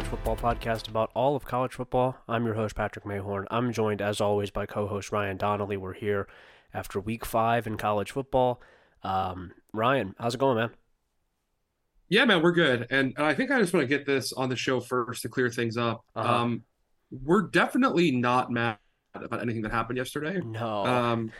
college football podcast about all of college football. I'm your host, Patrick Mayhorn. I'm joined, as always, by co host Ryan Donnelly. We're here after week five in college football. Um, Ryan, how's it going, man? Yeah, man, we're good. And, and I think I just want to get this on the show first to clear things up. Uh-huh. Um, we're definitely not mad about anything that happened yesterday. No. Um,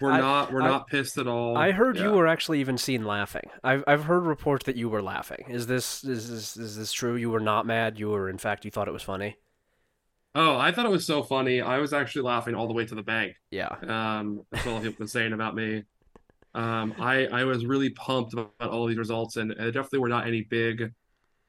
we're I- not. We're I- not pissed at all. I heard you were actually even seen laughing. I've I've heard reports that you were laughing. Is this is this is this true? You were not mad. You were in fact you thought it was funny. Oh, I thought it was so funny. I was actually laughing all the way to the bank. Yeah. Um, that's all people have been saying about me. Um, I I was really pumped about all these results, and, and there definitely were not any big,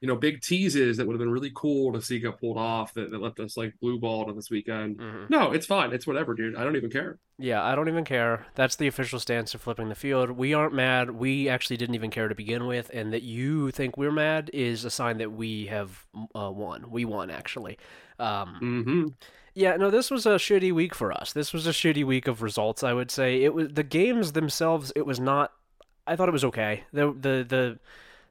you know, big teases that would have been really cool to see get pulled off that, that left us like blue balled on this weekend. Mhm. No, it's fine. It's whatever, dude. I don't even care. Yeah, I don't even care. That's the official stance of flipping the field. We aren't mad. We actually didn't even care to begin with, and that you think we're mad is a sign that we have uh, won. We won actually. Um, hmm Yeah, no, this was a shitty week for us. This was a shitty week of results, I would say. It was the games themselves, it was not I thought it was okay. The the the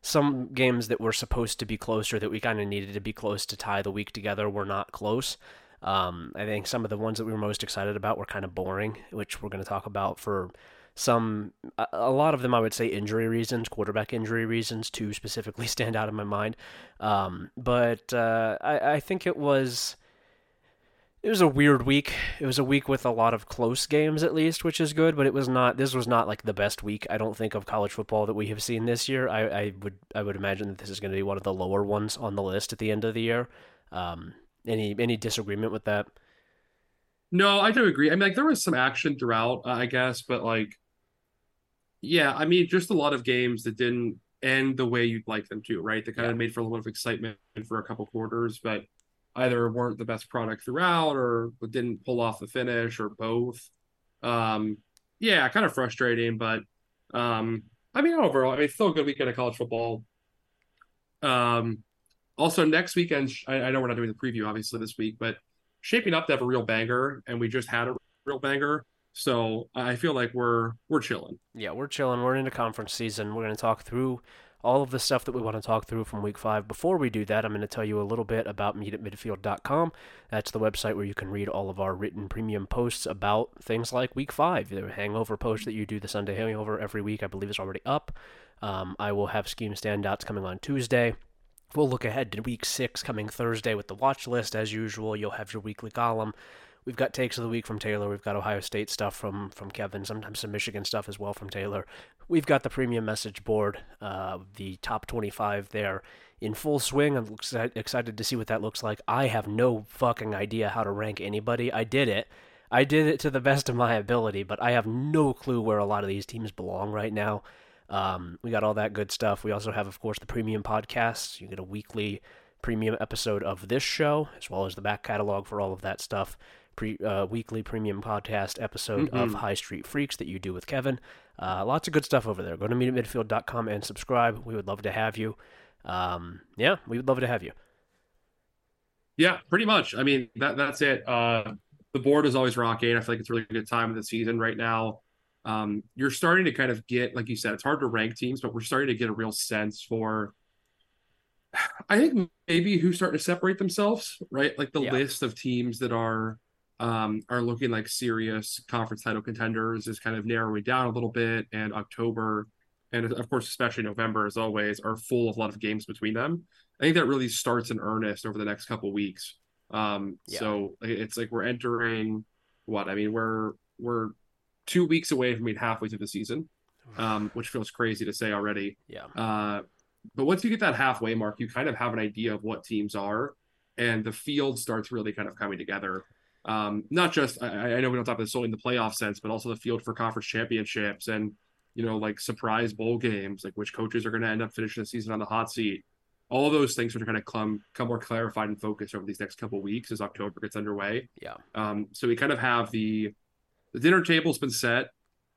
some games that were supposed to be closer that we kind of needed to be close to tie the week together were not close. Um, I think some of the ones that we were most excited about were kind of boring, which we're going to talk about for some a, lot of them I would say injury reasons, quarterback injury reasons, two specifically stand out in my mind. Um, but uh, I, I think it was it was a weird week. It was a week with a lot of close games, at least, which is good. But it was not. This was not like the best week. I don't think of college football that we have seen this year. I, I would I would imagine that this is going to be one of the lower ones on the list at the end of the year. Um, any any disagreement with that? No, I do agree. I mean, like there was some action throughout, uh, I guess, but like, yeah, I mean, just a lot of games that didn't end the way you'd like them to, right? That kind Yeah. of made for a little bit of excitement for a couple quarters, but either weren't the best product throughout or didn't pull off the finish or both. Um, yeah, kind of frustrating, but um, I mean, overall, I mean, still a good weekend of college football. Um, also next weekend, I, I know we're not doing the preview obviously this week, but shaping up to have a real banger, and we just had a real banger. So I feel like we're we're chilling. Yeah, we're chilling. We're into conference season. We're going to talk through all of the stuff that we want to talk through from week five. Before we do that, I'm going to tell you a little bit about meetatmidfield.com. That's the website where you can read all of our written premium posts about things like week five. The hangover post that you do, the Sunday hangover every week, I believe is already up. Um, I will have scheme standouts coming on Tuesday. We'll look ahead to week six coming Thursday with the watch list as usual. You'll have your weekly column. We've got takes of the week from Taylor. We've got Ohio State stuff from from Kevin. Sometimes some Michigan stuff as well from Taylor. We've got the premium message board, uh, the top 25 there in full swing. I'm excited to see what that looks like. I have no fucking idea how to rank anybody. I did it. I did it to the best of my ability, but I have no clue where a lot of these teams belong right now. Um, we got all that good stuff. We also have, of course, the premium podcasts. You get a weekly premium episode of this show, as well as the back catalog for all of that stuff. Pre, uh, weekly premium podcast episode of Mhm. High Street Freaks that you do with Kevin. Uh, lots of good stuff over there. Go to meetatmidfield.com and subscribe. We would love to have you. Um, yeah, we would love to have you. Yeah, pretty much. I mean, that that's it. Uh, the board is always rocking. I feel like it's a really good time of the season right now. Um, you're starting to kind of get, like you said, it's hard to rank teams, but we're starting to get a real sense for. I think maybe who's starting to separate themselves, right? Like the Yeah. list of teams that are um, are looking like serious conference title contenders is kind of narrowing down a little bit, and October, and of course, especially November, as always, are full of a lot of games between them. I think that really starts in earnest over the next couple weeks. Um, Yeah. so it's like we're entering what I mean, we're we're two weeks away from being halfway through the season, um, which feels crazy to say already. Yeah. Uh, but once you get that halfway mark, you kind of have an idea of what teams are, and the field starts really kind of coming together. Um, not just I, I know we don't talk about this solely in the playoff sense, but also the field for conference championships and you know like surprise bowl games, like which coaches are going to end up finishing the season on the hot seat. All those things are going to come come more clarified and focused over these next couple of weeks as October gets underway. Yeah. Um, so we kind of have the the dinner table's been set.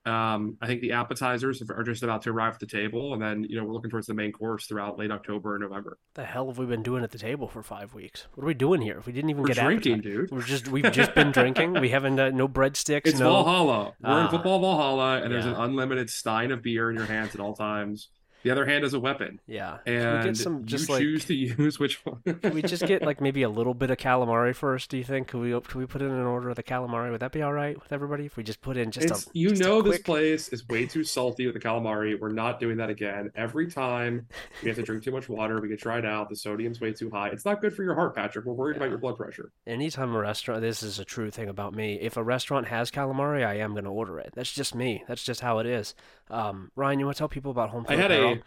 Um, I think the appetizers are just about to arrive at the table, and then you know we're looking towards the main course throughout late October and November. the hell have we been doing at the table for five weeks? What are we doing here? We didn't even We're get drinking, appetite- dude. We're just we've just been drinking. We haven't uh, no breadsticks. It's no. Valhalla. We're Ah. in football Valhalla, and there's an unlimited stein of beer in your hands at all times. The other hand is a weapon, Yeah. Can we and get some you just like choose to use which one. can we just get like maybe a little bit of calamari first, do you think? Could we could we put in an order of the calamari? Would that be all right with everybody if we just put in just It's, a you just a know this place is way too salty with the calamari. We're not doing that again. Every time we have to drink too much water, we get dried out. The sodium's way too high. It's not good for your heart, Patrick. We're worried about your blood pressure. anytime a restaurant this is a true thing about me if a restaurant has calamari i am going to order it that's just me that's just how it is um, ryan you want to tell people about home I had apparel? a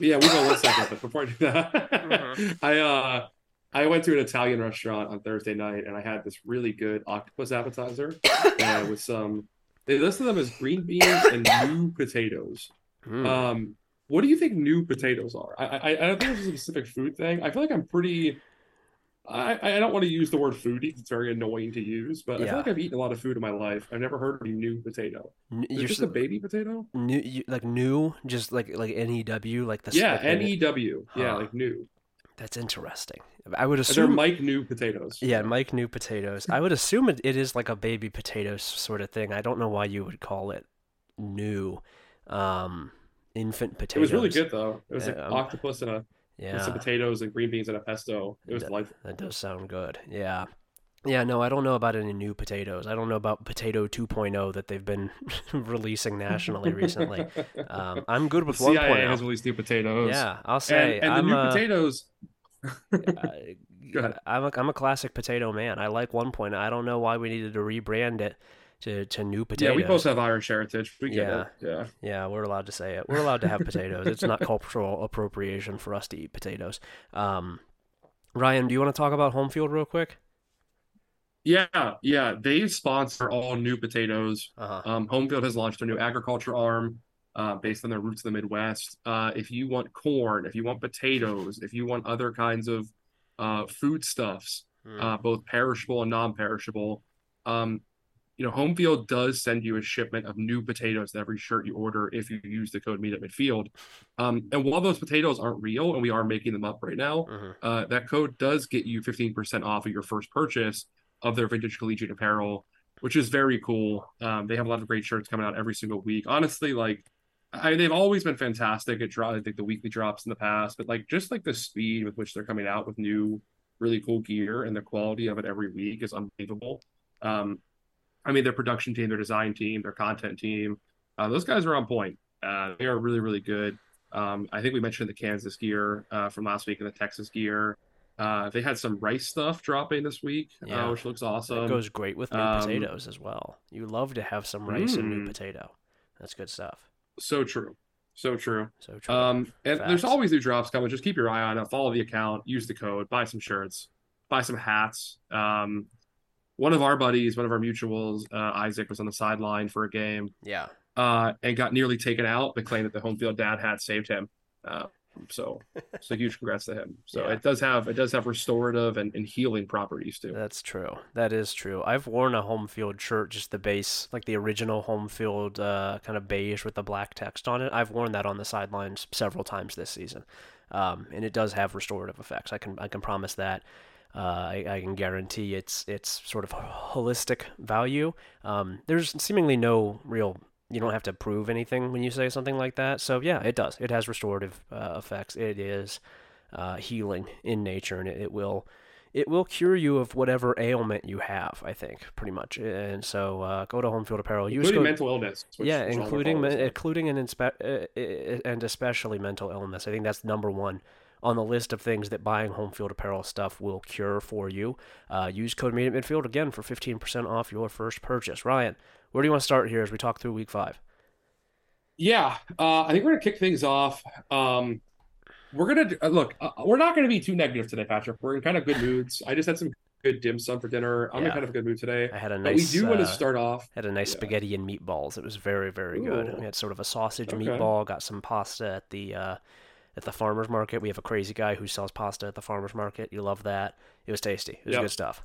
yeah, we go one second, but before I do that, Mhm. I uh I went to an Italian restaurant on Thursday night and I had this really good octopus appetizer uh, with some they listed them as green beans and new potatoes. Mm. Um, what do you think new potatoes are? I I, I don't think it's a specific food thing. I feel like I'm pretty. I I don't want to use the word foodie. It's very annoying to use, but I feel like I've eaten a lot of food in my life. I've never heard of a new potato. N- Is you're just a baby potato? new you, like new just like like new like the Yeah, like the- N E W. Yeah, like new. that's interesting i would assume They're Mike new potatoes. yeah mike new potatoes i would assume it, it is like a baby potato sort of thing i don't know why you would call it new um infant potatoes. It was really good though. It was like um, octopus and a with some potatoes and green beans and a pesto. It was That- delightful. That does sound good. Yeah. Yeah, no, I don't know about any new potatoes. I don't know about Potato 2.0 that they've been releasing nationally recently. Um, I'm good with The CIA 1.0. has released new potatoes. Yeah, I'll say and, and I'm the new a, potatoes. Go ahead. I'm a I'm a classic potato man. I like 1.0. I don't know why we needed to rebrand it to, to new potatoes. Yeah, we both have Irish heritage. We get Yeah. it. Yeah. Yeah, we're allowed to say it. We're allowed to have potatoes. It's not cultural appropriation for us to eat potatoes. Um, Ryan, do you want to talk about home field real quick? Yeah, yeah. They sponsor all new potatoes. Uh-huh. Um, Homefield has launched a new agriculture arm uh, based on their roots in the Midwest. Uh, if you want corn, if you want potatoes, if you want other kinds of uh, foodstuffs, uh, both perishable and non-perishable, um, you know, Homefield does send you a shipment of new potatoes to every shirt you order if you use the code Meet at Midfield. Um, and while those potatoes aren't real, and we are making them up right now, Mhm. uh, that code does get you 15% off of your first purchase of their vintage collegiate apparel, which is very cool. Um, they have a lot of great shirts coming out every single week. Honestly, like I, they've always been fantastic at draw. I think the weekly drops in the past, but like just like the speed with which they're coming out with new, really cool gear and the quality of it every week is unbelievable. Um, I mean, their production team, their design team, their content team, uh, those guys are on point. Uh, they are really, really good. Um, I think we mentioned the Kansas gear uh, from last week and the Texas gear. Uh, they had some rice stuff dropping this week, Yeah. uh, which looks awesome. It goes great with new um, potatoes as well. You love to have some rice and new Mm. potato. That's good stuff. So true, so true. So true. Um, and there's always new drops coming. Just keep your eye on it. Follow the account. Use the code. Buy some shirts. Buy some hats. Um, one of our buddies, one of our mutuals, uh, Isaac, was on the sideline for a game yeah. uh, and got nearly taken out, but claimed that the home field dad hat saved him. Uh, so, so huge congrats to him. So Yeah. it does have it does have restorative and, and healing properties too. That's true. That is true. I've worn a home field shirt, just the base, like the original home field uh, kind of beige with the black text on it. I've worn that on the sidelines several times this season, um, and it does have restorative effects. I can I can promise that. Uh, I, I can guarantee it's it's sort of holistic value. Um, there's seemingly no real. You don't have to prove anything when you say something like that. So yeah, it does. It has restorative uh, effects. It is uh, healing in nature, and it, it will it will cure you of whatever ailment you have. I think pretty much. And so uh, go to Home Field Apparel. Use including code- mental illness. yeah, which all of our including including and inspe- uh, and especially mental illness. I think that's number one on the list of things that buying home field apparel stuff will cure for you. Uh, use code Meet at Midfield again for fifteen percent off your first purchase. Ryan, where do you want to start here as we talk through Week Five? Yeah, uh, I think we're gonna kick things off. Um, we're gonna uh, look. Uh, we're not gonna be too negative today, Patrick. We're in kind of good moods. I just had some good dim sum for dinner. I'm in kind of a good mood today. I had a But we nice. do want uh, to start off. Had a nice Yeah. spaghetti and meatballs. It was very, very good. We had sort of a sausage Okay. meatball. Got some pasta at the uh, at the farmers market. We have a crazy guy who sells pasta at the farmers market. You love that. It was tasty. It was Yep. good stuff.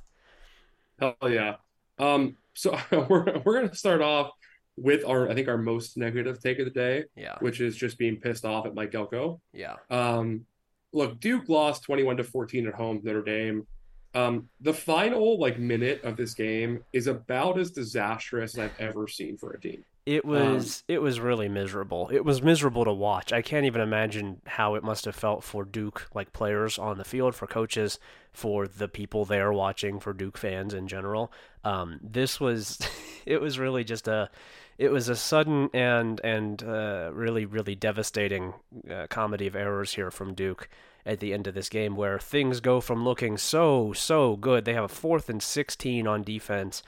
Hell yeah. Um, so we're we're gonna start off with our I think our most negative take of the day, Yeah, which is just being pissed off at Mike Elko. yeah, Um, look, Duke lost 21 to 14 at home Notre Dame. Um, the final like minute of this game is about as disastrous as I've ever seen for a team. It was um, it was really miserable. It was miserable to watch. I can't even imagine how it must have felt for Duke like players on the field, for coaches, for the people there watching, for Duke fans in general. Um, this was it was really just a it was a sudden and and uh, really really devastating uh, comedy of errors here from Duke at the end of this game, where things go from looking so so good. They have a fourth and sixteen on defense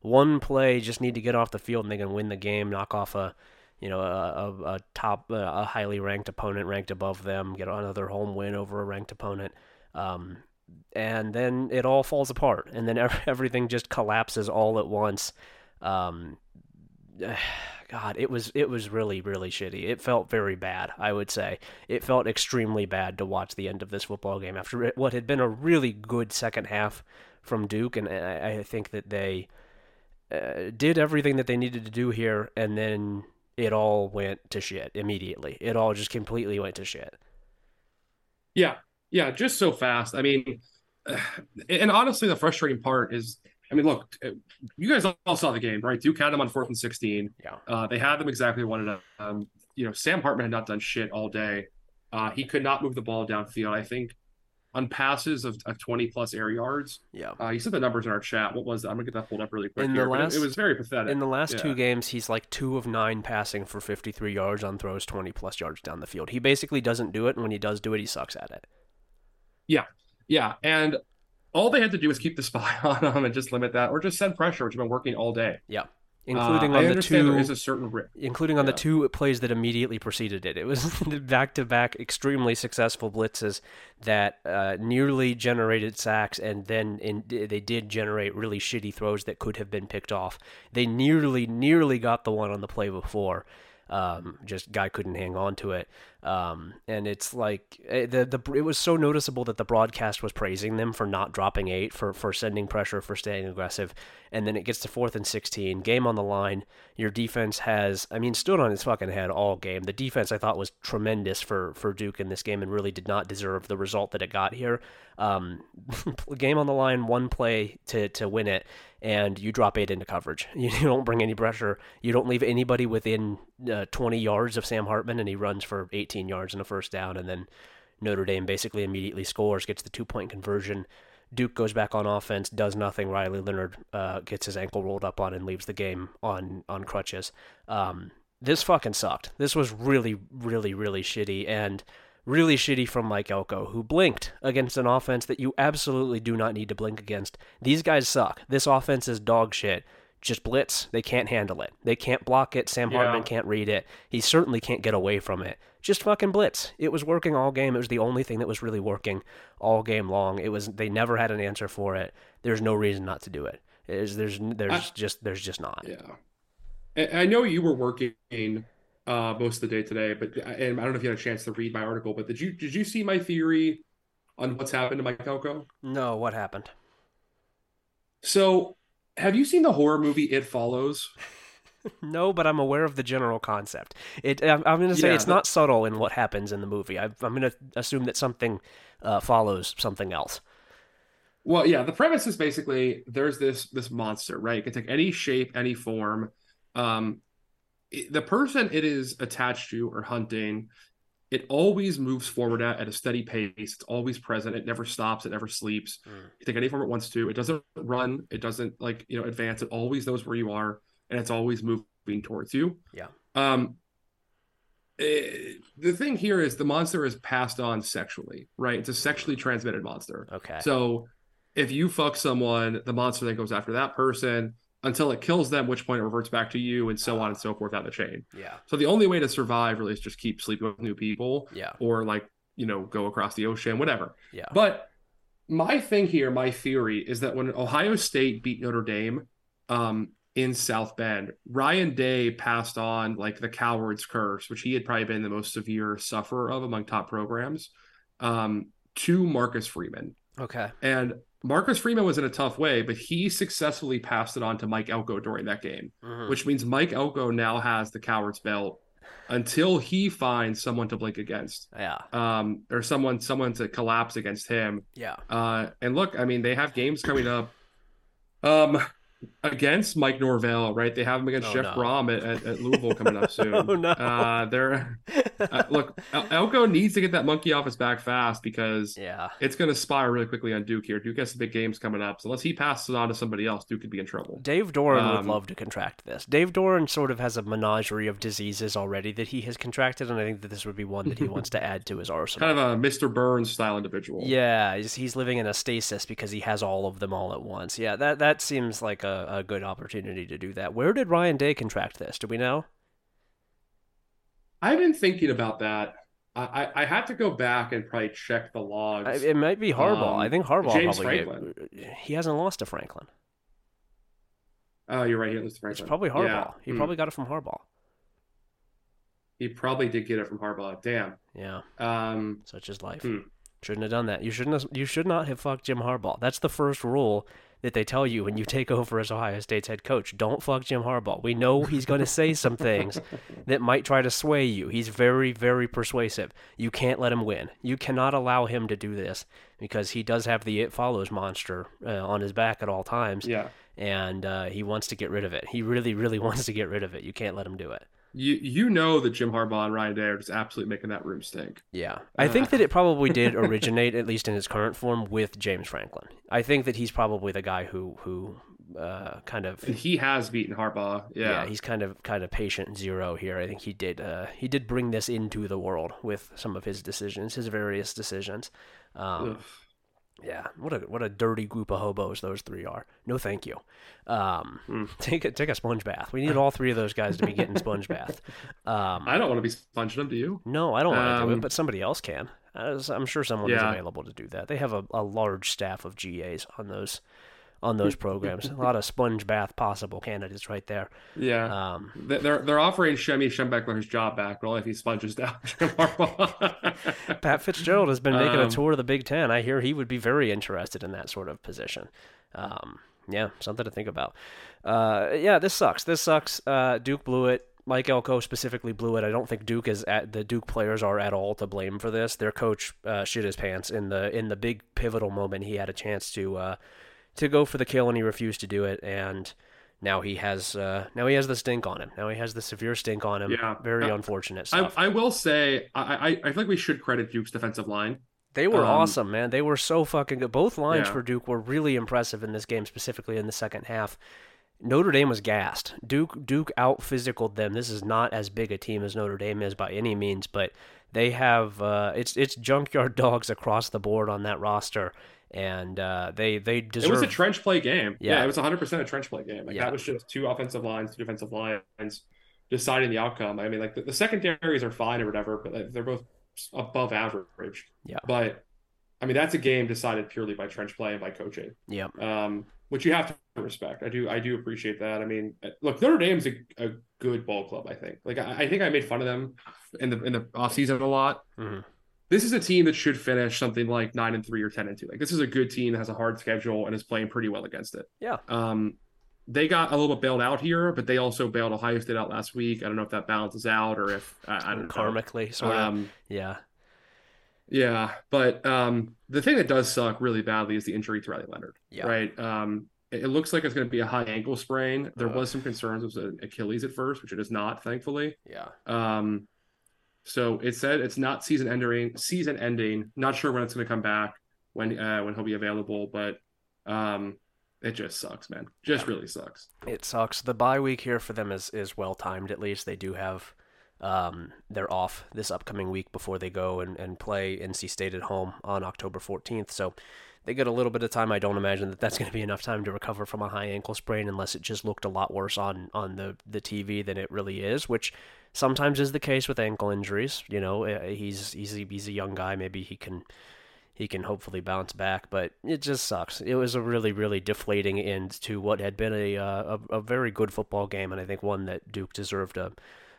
one play, just need to get off the field and they can win the game, knock off a you know a, a, a top a highly ranked opponent ranked above them, get another home win over a ranked opponent. Um, and then it all falls apart, and then everything just collapses all at once. Um, God, it was it was really really shitty. It felt very bad. I would say it felt extremely bad to watch the end of this football game after what had been a really good second half from Duke, and I, I think that they uh, did everything that they needed to do here, and then it all went to shit immediately. It all just completely went to shit. Yeah, yeah, just so fast. I mean, and honestly, the frustrating part is, I mean, look, uh, you guys all saw the game, right? Duke had them on fourth and sixteen. Yeah, uh, they had them exactly one wanted. Um, you know, Sam Hartman had not done shit all day. Uh, he could not move the ball downfield. I think on passes of, of 20 plus air yards. Yeah. Uh, you said the numbers in our chat. What was that? I'm going to get that pulled up really quick. In here, the last, it, it, was very pathetic. In the last yeah. two games, he's like two of nine passing for 53 yards on throws 20 plus yards down the field. He basically doesn't do it. And when he does do it, he sucks at it. Yeah. Yeah. And all they had to do was keep the spy on him and just limit that or just send pressure, which has been working all day. Yeah including uh, on the two there is a certain rip. including on yeah. the two plays that immediately preceded it. It was back to back extremely successful blitzes that uh, nearly generated sacks, and then in, they did generate really shitty throws that could have been picked off. They nearly nearly got the one on the play before. Um, just guy couldn't hang on to it. Um, and it's like eh, the the it was so noticeable that the broadcast was praising them for not dropping eight, for for sending pressure, for staying aggressive. And then it gets to fourth and sixteen, game on the line. Your defense has, I mean, stood on its fucking head all game. The defense I thought was tremendous for for Duke in this game and really did not deserve the result that it got here. Um, game on the line, one play to to win it, and you drop eight into coverage. You, don't bring any pressure. You don't leave anybody within uh, 20 yards of Sam Hartman, and he runs for 18 yards and a first down. And then Notre Dame basically immediately scores, gets the two point conversion. Duke goes back on offense, does nothing. Riley Leonard uh, gets his ankle rolled up on and leaves the game on on crutches. Um, this fucking sucked. This was really, really, really shitty. And really shitty from Mike Elko, who blinked against an offense that you absolutely do not need to blink against. These guys suck. This offense is dog shit. Just blitz. They can't handle it. They can't block it. Sam yeah. Hartman can't read it. He certainly can't get away from it. Just fucking blitz. It was working all game. It was the only thing that was really working all game long. It was they never had an answer for it. There's no reason not to do it. Is there's there's I, just there's just not. Yeah. I know you were working uh, most of the day today. But and I don't know if you had a chance to read my article, but did you did you see my theory on what's happened to Mike Elko? No, what happened? So, have you seen the horror movie It Follows? no, but I'm aware of the general concept. It I'm, I'm going to say yeah, it's not subtle in what happens in the movie. I, am going to assume that something uh, follows something else. Well, yeah, the premise is basically there's this this monster, right? It can take any shape, any form. Um, the person it is attached to or hunting it always moves forward at, at a steady pace. It's always present. It never stops. It never sleeps. Mm. you take any form it wants to it doesn't run. It doesn't like you know advance. It always knows where you are and it's always moving towards you. Yeah. Um it, eh, the thing here is the monster is passed on sexually right? It's a sexually transmitted monster. Okay. So if you fuck someone the monster then goes after that person until it kills them, which point it reverts back to you, and so on and so forth down the chain. Yeah. So the only way to survive really is just keep sleeping with new people. Yeah. Or like, you know, go across the ocean, whatever. Yeah. But my thing here, my theory is that when Ohio State beat Notre Dame um, in South Bend, Ryan Day passed on like the coward's curse, which he had probably been the most severe sufferer of among top programs, um, to Marcus Freeman. Okay. And Marcus Freeman was in a tough way, but he successfully passed it on to Mike Elko during that game, mm-hmm. which means Mike Elko now has the coward's belt until he finds someone to blink against. Yeah. Um, or someone someone to collapse against him. Yeah. Uh, and look, I mean, they have games coming up. Um, against Mike Norvell, right? They have him against Oh, Jeff no. Brohm at, at, at Louisville coming up soon. Oh, no. Uh, they're uh, look, Elko needs to get that monkey off his back fast because Yeah. it's going to spiral really quickly on Duke here. Duke has some big games coming up, so unless he passes it on to somebody else, Duke could be in trouble. Dave Doeren would Um, love to contract this. Dave Doeren sort of has a menagerie of diseases already that he has contracted, and I think that this would be one that he wants to add to his arsenal. Kind of a Mr. Burns style individual. Yeah, he's, he's living in a stasis because he has all of them all at once. Yeah, that that seems like a, a good opportunity to do that. Where did Ryan Day contract this? Do we know? I've been thinking about that. I, I, had to go back and probably check the logs. I, it might be Harbaugh. Um, I think Harbaugh James probably Franklin. he hasn't lost to Franklin. oh, you're right. He was It's Franklin. It's probably Harbaugh. Yeah. He Hmm. probably got it from Harbaugh. He probably did get it from Harbaugh. Damn. Yeah, Um, such is life. Hmm. Shouldn't have done that. You shouldn't. Have, you should not have fucked Jim Harbaugh. That's the first rule that they tell you when you take over as Ohio State's head coach. Don't fuck Jim Harbaugh. We know he's going to say some things that might try to sway you. He's very, very persuasive. You can't let him win. You cannot allow him to do this because he does have the it follows monster uh, on his back at all times, yeah. and uh, he wants to get rid of it. He really, really wants to get rid of it. You can't let him do it. You you know that Jim Harbaugh and Ryan Day are just absolutely making that room stink. Yeah. I think that it probably did originate, at least in its current form, with James Franklin. I think that he's probably the guy who who uh, kind of And he has beaten Harbaugh. yeah. Yeah. he's kind of kind of patient zero here. I think he did uh, he did bring this into the world with some of his decisions, his various decisions. Um. Yeah, what a what a dirty group of hobos those three are. No, thank you. Um, Hmm. Take a take a sponge bath. We need all three of those guys to be getting sponge bath. Um, I don't want to be sponging them. Do you? no, I don't want to do it, Um, but somebody else can. I'm sure someone is available to do that. They have a, a large staff of GAs on those on those programs. a lot of sponge bath possible candidates right there. Yeah. Um, They- They're they're offering Shemy Schembechler his job back, but only if he sponges down. Pat Fitzgerald has been making a Um, tour of the Big Ten. I hear he would be very interested in that sort of position. Um, yeah, something to think about. Uh, yeah, this sucks. This sucks. Uh, Duke blew it. Mike Elko specifically blew it. I don't think Duke is at the Duke players are at all to blame for this. Their coach uh, shit his pants in the in the big pivotal moment. He had a chance to uh, to go for the kill and he refused to do it. And now he has uh, now he has the stink on him. Now he has the severe stink on him. Yeah. very Uh, unfortunate I. I will say I, I I feel like we should credit Duke's defensive line. They were Um, awesome, man. They were so fucking good. Both lines Yeah. for Duke were really impressive in this game, specifically in the second half. Notre Dame was gassed. Duke Duke out physicaled them. This is not as big a team as Notre Dame is by any means, but they have uh, it's it's junkyard dogs across the board on that roster, and uh, they they deserve. It was a trench play game. Yeah. Yeah, it was 100 percent a trench play game. Like Yeah. that was just two offensive lines, two defensive lines deciding the outcome. I mean, like the, the secondaries are fine or whatever, but like, they're both above average. Yeah. But I mean, that's a game decided purely by trench play and by coaching. yeah, um, which you have to respect. I do, I do appreciate that. I mean, look, Notre Dame's a, a good ball club. I think. Like, I, I think I made fun of them in the in the off season a lot. Mhm. This is a team that should finish something like nine and three or ten and two. Like, this is a good team that has a hard schedule and is playing pretty well against it. yeah. Um, they got a little bit bailed out here, but they also bailed Ohio State out last week. I don't know if that balances out or if I, I don't know. Karmically, sort of. Um, yeah, yeah, but um, the thing that does suck really badly is the injury to Riley Leonard. Yeah. Right. Um, it, it looks like it's going to be a high ankle sprain. There Ugh. was some concerns it was an Achilles at first, which it is not, thankfully. yeah. Um, so it said it's not season ending. Season ending. Not sure when it's going to come back. When uh, when he'll be available, but um, it just sucks, man. Just Yeah. really sucks. It sucks. The bye week here for them is is well timed. At least they do have. Um, they're off this upcoming week before they go and, and play NC State at home on October 14th. So they get a little bit of time. I don't imagine that that's going to be enough time to recover from a high ankle sprain unless it just looked a lot worse on on the the TV than it really is, which sometimes is the case with ankle injuries. You know, uh, he's he's a, he's a young guy. Maybe he can he can hopefully bounce back, but it just sucks. It was a really, really deflating end to what had been a uh, a, a very good football game, and I think one that Duke deserved a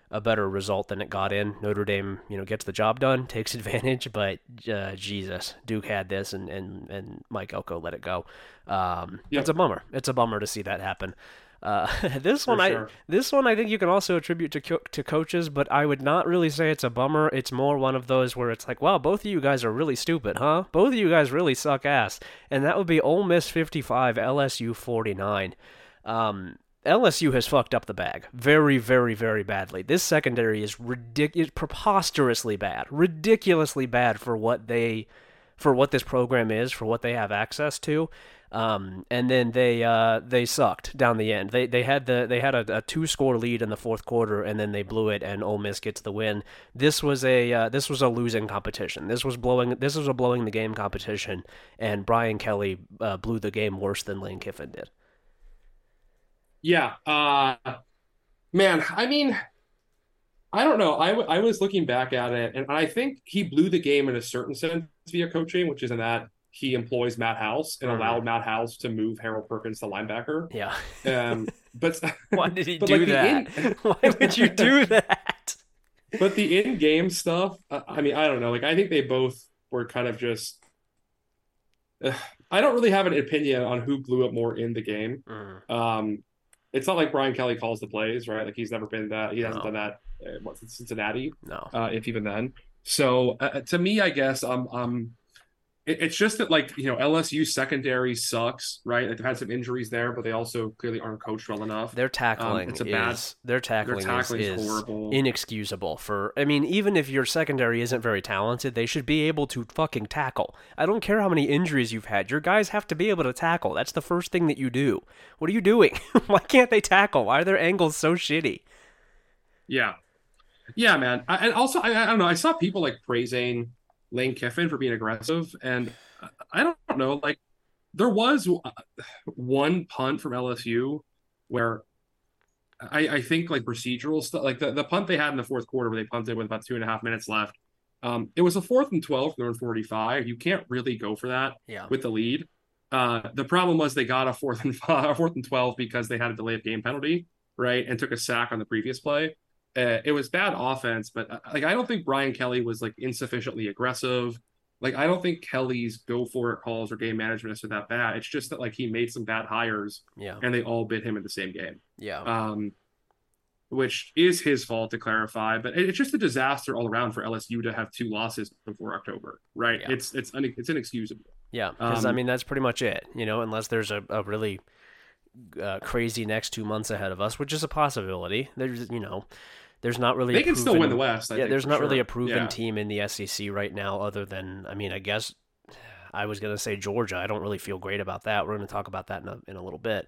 a better result than it got in. Notre Dame, you know, gets the job done, takes advantage, but uh, Jesus, Duke had this, and and and Mike Elko let it go. Um. It's a bummer. It's a bummer to see that happen. Uh, this For one, sure. I this one, I think you can also attribute to co- to coaches, but I would not really say it's a bummer. It's more one of those where it's like, wow, both of you guys are really stupid, huh? Both of you guys really suck ass, and that would be Ole Miss 55, LSU 49. Um, LSU has fucked up the bag very, very, very badly. This secondary is ridiculous, preposterously bad, ridiculously bad for what they, for what this program is, for what they have access to. Um, and then they uh, they sucked down the end. They they had the they had a, a two score lead in the fourth quarter, and then they blew it, and Ole Miss gets the win. This was a uh, this was a losing competition. This was blowing this was a blowing the game competition, and Brian Kelly uh, blew the game worse than Lane Kiffin did. Yeah. Uh, man, I mean, I don't know. I, w- I was looking back at it, and I think he blew the game in a certain sense via coaching, which is in that he employs Matt House and Mhm. allowed Matt House to move Harold Perkins to linebacker. Yeah. Um, but Why did he do like, that? in- Why would you do that? but the in-game stuff, uh, I mean, I don't know. Like, I think they both were kind of just. uh, I don't really have an opinion on who blew it more in the game. Mm, Um, it's not like Brian Kelly calls the plays, right? Like he's never been that. He hasn't No. done that. Uh, what's it, Cincinnati? no. uh, if even then. So uh, to me, I guess um um, it, it's just that like you know LSU secondary sucks, right? Like they've had some injuries there, but they also clearly aren't coached well enough. Their tackling Um, it's a is bad- their tackling, Their tackling is, is is horrible. inexcusable for I mean even if your secondary isn't very talented they should be able to fucking tackle. I don't care how many injuries you've had. Your guys have to be able to tackle. That's the first thing that you do. What are you doing? Why can't they tackle? Why are their angles so shitty? yeah, yeah, man. I, and also, I, I don't know. I saw people like praising Lane Kiffin for being aggressive, and I- don't know. Like there was uh, one punt from LSU where I, I think like procedural stuff, like the, the punt they had in the fourth quarter where they punted with about two and a half minutes left. Um, it was a fourth and 12 from their own 45. You can't really go for that Yeah. with the lead. Uh, the problem was they got a fourth and five, a fourth and 12 because they had a delay of game penalty, right? And took a sack on the previous play. Uh, it was bad offense, but uh, like I don't think Brian Kelly was like insufficiently aggressive. Like I don't think Kelly's go for it calls or game management is that bad. It's just that like he made some bad hires Yeah. and they all bit him in the same game Yeah. um, which is his fault to clarify. But it- it's just a disaster all around for LSU to have two losses before October, right? Yeah. It's it's un- it's inexcusable. Yeah, because I Um, mean that's pretty much it. You know, unless there's a, a really uh, crazy next two months ahead of us, which is a possibility. There's you know, there's not really They a can still win proven- the West. I yeah, there's not really a proven Yeah. team in the SEC right now, other than I mean, I guess I was gonna say Georgia. I don't really feel great about that. We're gonna talk about that in a, in a little bit.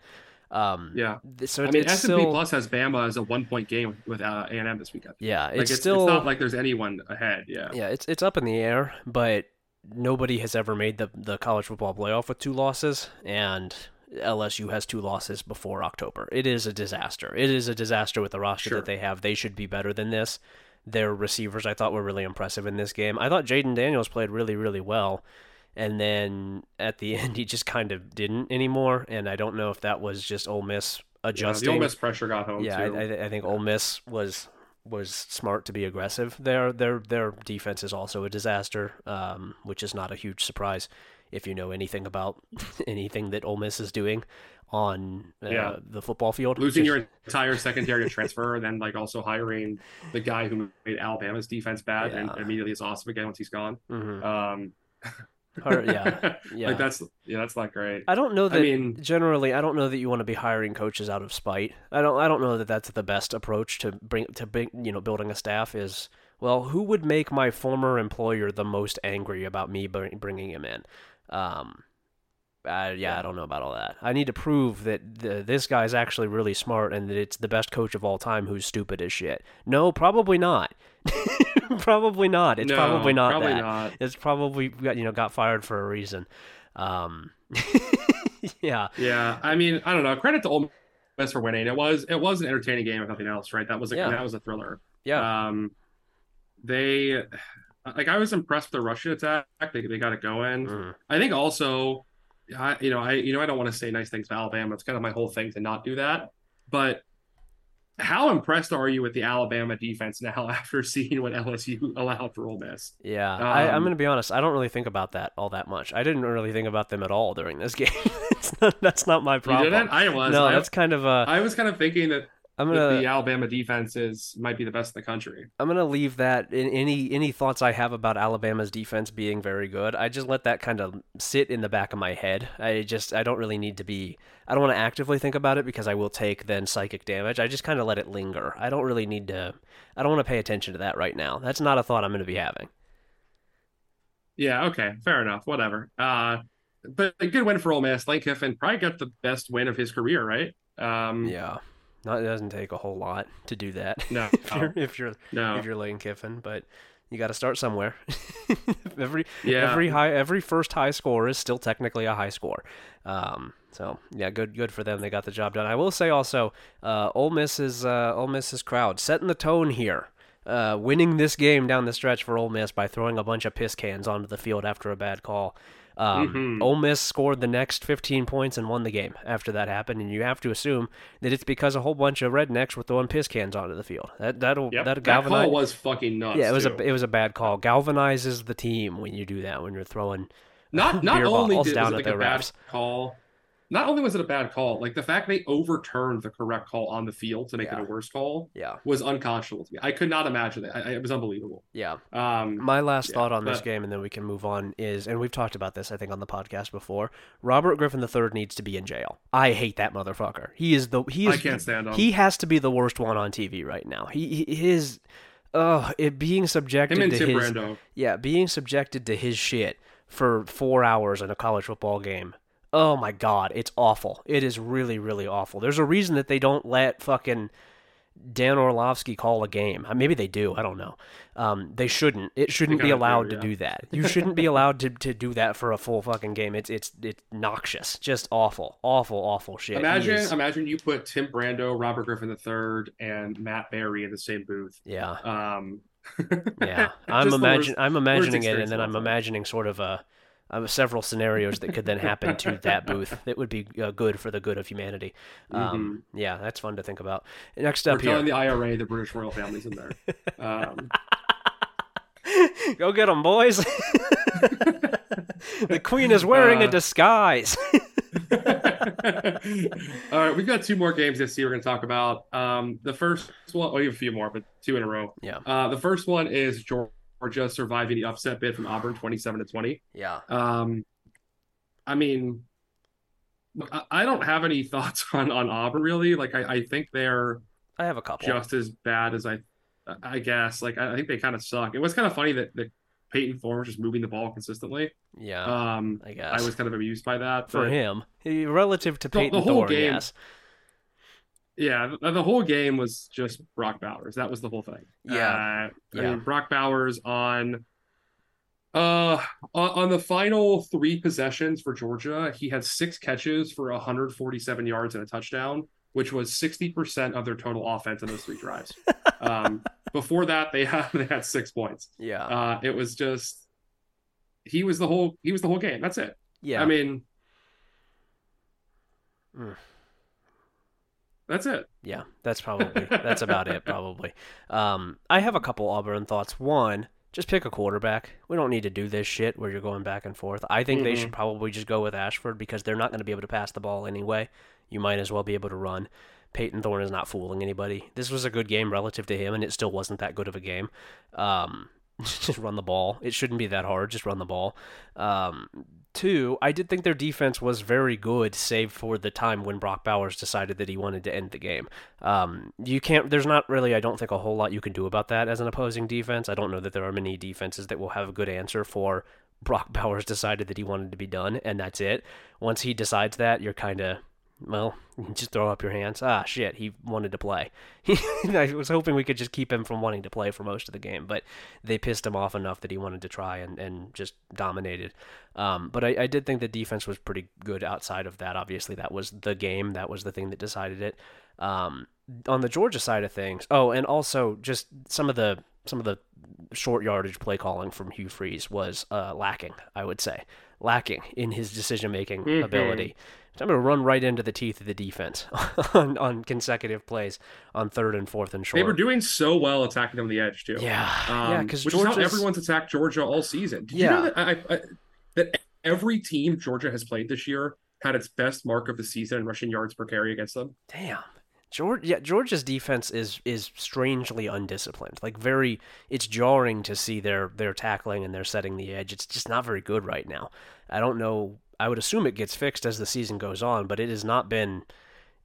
Um, Yeah, so I mean S and P Plus has Bama as a one point game with uh, A and M this weekend. yeah, Like it's, it's, still it's not like there's anyone ahead. Yeah, yeah, it's it's up in the air, but nobody has ever made the the college football playoff with two losses, and LSU has two losses before October. It is a disaster. It is a disaster with the roster Sure. that they have. They should be better than this. Their receivers, I thought, were really impressive in this game. I thought Jayden Daniels played really, really well. And then at the end, he just kind of didn't anymore. And I don't know if that was just Ole Miss yeah adjusting. the Ole Miss pressure got home Yeah, I, I think Ole Miss was was smart to be aggressive. Their their their defense is also a disaster, um, which is not a huge surprise if you know anything about anything that Ole Miss is doing on uh, Yeah. the football field. Losing your entire secondary to transfer, and then like also hiring the guy who made Alabama's defense bad, and immediately is awesome again once he's gone. Mhm. Um, Or- yeah, yeah. like that's yeah, that's not great. I don't know that. I mean, generally, I don't know that you want to be hiring coaches out of spite. I don't. I don't know that that's the best approach to bring to bring you know building a staff is. Well, who would make my former employer the most angry about me bringing him in? Um, uh, yeah, I don't know about all that. I need to prove that the, this guy's actually really smart and that it's the best coach of all time who's stupid as shit. No, probably not. probably not. It's no, probably not Probably that. not. It's probably got you know got fired for a reason. Um, yeah, Yeah, I mean, I don't know. Credit to Ole Miss for winning. It was it was an entertaining game, if nothing else, right? That was a Yeah. that was a thriller. yeah, Um, they like I was impressed with the rushing attack. They they got it going. Mhm. I think also, I you know I you know I don't want to say nice things about Alabama. It's kind of my whole thing to not do that, but how impressed are you with the Alabama defense now after seeing what LSU allowed for Ole Miss? Yeah, I, I'm Um, going to be honest. I don't really think about that all that much. I didn't really think about them at all during this game. not, that's not my You problem. didn't? I was. no, I, that's kind of uh, I was kind of thinking that, I'm gonna the Alabama defense is might be the best in the country. I'm gonna leave that in any any thoughts I have about Alabama's defense being very good. I just let that kind of sit in the back of my head. I just I don't really need to be. I don't want to actively think about it because I will take then psychic damage. I just kind of let it linger. I don't really need to. I don't want to pay attention to that right now. That's not a thought I'm going to be having. Yeah, okay, fair enough. Whatever. Uh, but a good win for Ole Miss. Lane Kiffin probably got the best win of his career, right? Um, Yeah, not, it doesn't take a whole lot to do that. No, if you're if you're no, if you're Lane Kiffin, but you got to start somewhere. every yeah, every high every first high score is still technically a high score. Um, so yeah, good good for them. They got the job done. I will say also, uh, Ole Miss is uh, Ole Miss's crowd setting the tone here. Uh, winning this game down the stretch for Ole Miss by throwing a bunch of piss cans onto the field after a bad call. Um, Mhm. Ole Miss scored the next 15 points and won the game after that happened, and you have to assume that it's because a whole bunch of rednecks were throwing piss cans onto the field. That that'll Yep. that'll That call was fucking nuts. Yeah, it was too. a it was a bad call. Galvanizes the team when you do that when you're throwing. not not only did, down was at it like a their bad call, not only was it a bad call, like the fact they overturned the correct call on the field to make Yeah. it a worse call Yeah, was unconscionable to me. I could not imagine it. I, it was unbelievable. yeah. Um, My last Yeah, thought on this game, and then we can move on, is, and we've talked about this, I think, on the podcast before. Robert Griffin III needs to be in jail. I hate that motherfucker. He is the he is I can't stand him. he has to be the worst one on TV right now. He, he his, uh, it being subjected to Tim his Brando. yeah, being subjected to his shit for four hours in a college football game. Oh my god, it's awful. It is really, really awful. There's a reason that they don't let fucking Dan Orlovsky call a game. Uh, Maybe they do. I don't know. Um, they shouldn't. It shouldn't be kinda do, allowed yeah. to do that. You shouldn't be allowed to, to do that for a full fucking game. It's it's it's noxious. Just awful, awful, awful shit. Imagine, is- imagine you put Tim Brando, Robert Griffin III, and Matt Barrie in the same booth. yeah, Um, yeah. I'm imagine worst- I'm imagining it, and then I'm imagining sort of a. Uh, several scenarios that could then happen to that booth that would be uh, good for the good of humanity. Um, Yeah, that's fun to think about. Next We're up here, the IRA the British royal family's in there. Um, go get them, boys. the queen is wearing a Uh, disguise. All right, we've got two more games this year we're going to talk about. Um, the first one, well, we have a few more, but two in a row. yeah, Uh, the first one is Georgia surviving the upset bid from Auburn, twenty-seven to twenty. yeah. Um, I mean, I, I don't have any thoughts on on Auburn really. Like, I, I think they're I have a couple. just as bad as I, I guess. Like, I think they kind of suck. It was kind of funny that that Payton Thorne was just moving the ball consistently. yeah, Um, I guess. I was kind of amused by that. for him, relative to The- the Payton whole Thorne, game- yes. Yeah, the, whole game was just Brock Bowers. That was the whole thing. Yeah. Uh, Yeah. mean, Brock Bowers on uh on, on the final three possessions for Georgia, he had six catches for 147 yards and a touchdown, which was 60% of their total offense in those three drives. um, before that, they had they had six points. Yeah, Uh, it was just he was the whole he was the whole game. That's it. yeah. I mean, Mm. That's it. Yeah, that's probably that's about it. Probably. Um, I have a couple Auburn thoughts. One, just pick a quarterback. We don't need to do this shit where you're going back and forth. I think they Mhm. should probably just go with Ashford because they're not going to be able to pass the ball anyway. You might as well be able to run. Payton Thorne is not fooling anybody. This was a good game relative to him, and it still wasn't that good of a game. Um, just run the ball. It shouldn't be that hard. Just run the ball. Um, two, I did think their defense was very good, save for the time when Brock Bowers decided that he wanted to end the game. Um, you can't. There's not really, I don't think, a whole lot you can do about that as an opposing defense. I don't know that there are many defenses that will have a good answer for Brock Bowers decided that he wanted to be done, and that's it. Once he decides that, you're kind of well, just throw up your hands. Ah, shit, he wanted to play. I was hoping we could just keep him from wanting to play for most of the game, but they pissed him off enough that he wanted to try and, and just dominated. Um, but I, I did think the defense was pretty good outside of that. Obviously, that was the game. That was the thing that decided it. Um, on the Georgia side of things, oh, and also just some of the some of the short yardage play calling from Hugh Freeze was uh, lacking. I would say lacking in his decision making Mhm. ability. So I'm going to run right into the teeth of the defense on, on consecutive plays on third and fourth and short. They were doing so well attacking them on the edge too. yeah, Um, yeah, because which is how everyone's attacked Georgia all season. Did Yeah. you know that I, I, that every team Georgia has played this year had its best mark of the season in rushing yards per carry against them? Damn. George, yeah, Georgia's defense is is strangely undisciplined. Like very, it's jarring to see their their tackling and their setting the edge. It's just not very good right now. I don't know. I would assume it gets fixed as the season goes on, but it has not been,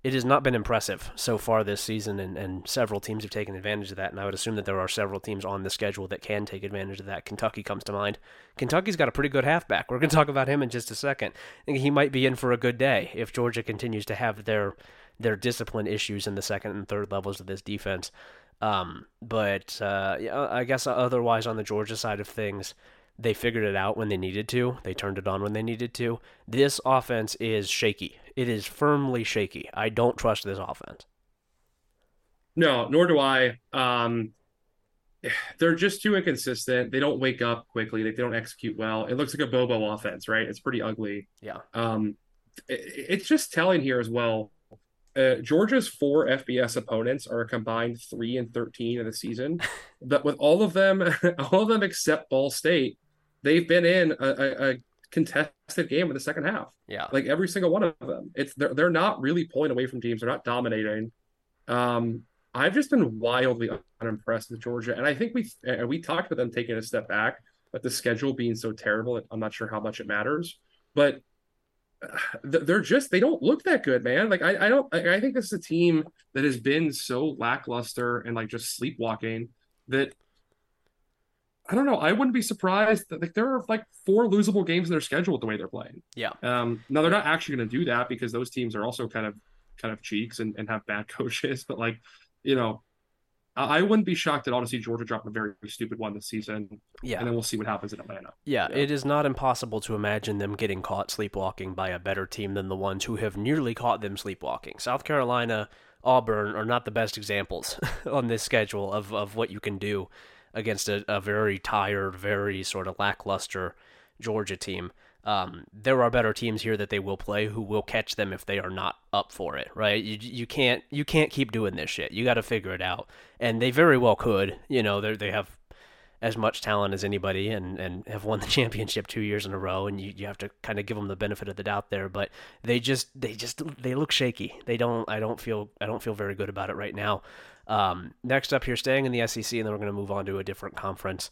it has not been impressive so far this season. And, and several teams have taken advantage of that. And I would assume that there are several teams on the schedule that can take advantage of that. Kentucky comes to mind. Kentucky's got a pretty good halfback. We're going to talk about him in just a second. I think he might be in for a good day if Georgia continues to have their their discipline issues in the second and third levels of this defense. Um, but uh, yeah, I guess otherwise on the Georgia side of things, they figured it out when they needed to. They turned it on when they needed to. This offense is shaky. It is firmly shaky. I don't trust this offense. No, nor do I. Um, they're just too inconsistent. They don't wake up quickly. They, they don't execute well. It looks like a Bobo offense, right? It's pretty ugly. Yeah. Um, it, it's just telling here as well. Uh, Georgia's four FBS opponents are a combined three and thirteen of the season. but with all of them, all of them except Ball State, they've been in a, a, a contested game in the second half. Yeah. Like every single one of them, it's they're they're not really pulling away from teams. They're not dominating. Um, I've just been wildly unimpressed with Georgia, and I think we uh, we talked about them taking a step back, but the schedule being so terrible, I'm not sure how much it matters. But they're just they don't look that good, man. Like I I don't I think this is a team that has been so lackluster and like just sleepwalking that I don't know. I wouldn't be surprised that like there are like four losable games in their schedule with the way they're playing. Yeah. Um. Now they're not actually going to do that because those teams are also kind of kind of cheeks and, and have bad coaches. But like, you know, I, wouldn't be shocked at all to see Georgia drop a very stupid one this season, Yeah. and then we'll see what happens in Atlanta. Yeah, Yeah. it is not impossible to imagine them getting caught sleepwalking by a better team than the ones who have nearly caught them sleepwalking. South Carolina, Auburn are not the best examples on this schedule of, of what you can do against a, a very tired, very sort of lackluster Georgia team. Um, there are better teams here that they will play who will catch them if they are not up for it, right? You you can't you can't keep doing this shit. You got to figure it out, and they very well could. You know, they they have as much talent as anybody and, and have won the championship two years in a row and you, you have to kind of give them the benefit of the doubt there but they just they just they look shaky they don't I don't feel I don't feel very good about it right now um, next up here staying in the SEC and then we're going to move on to a different conference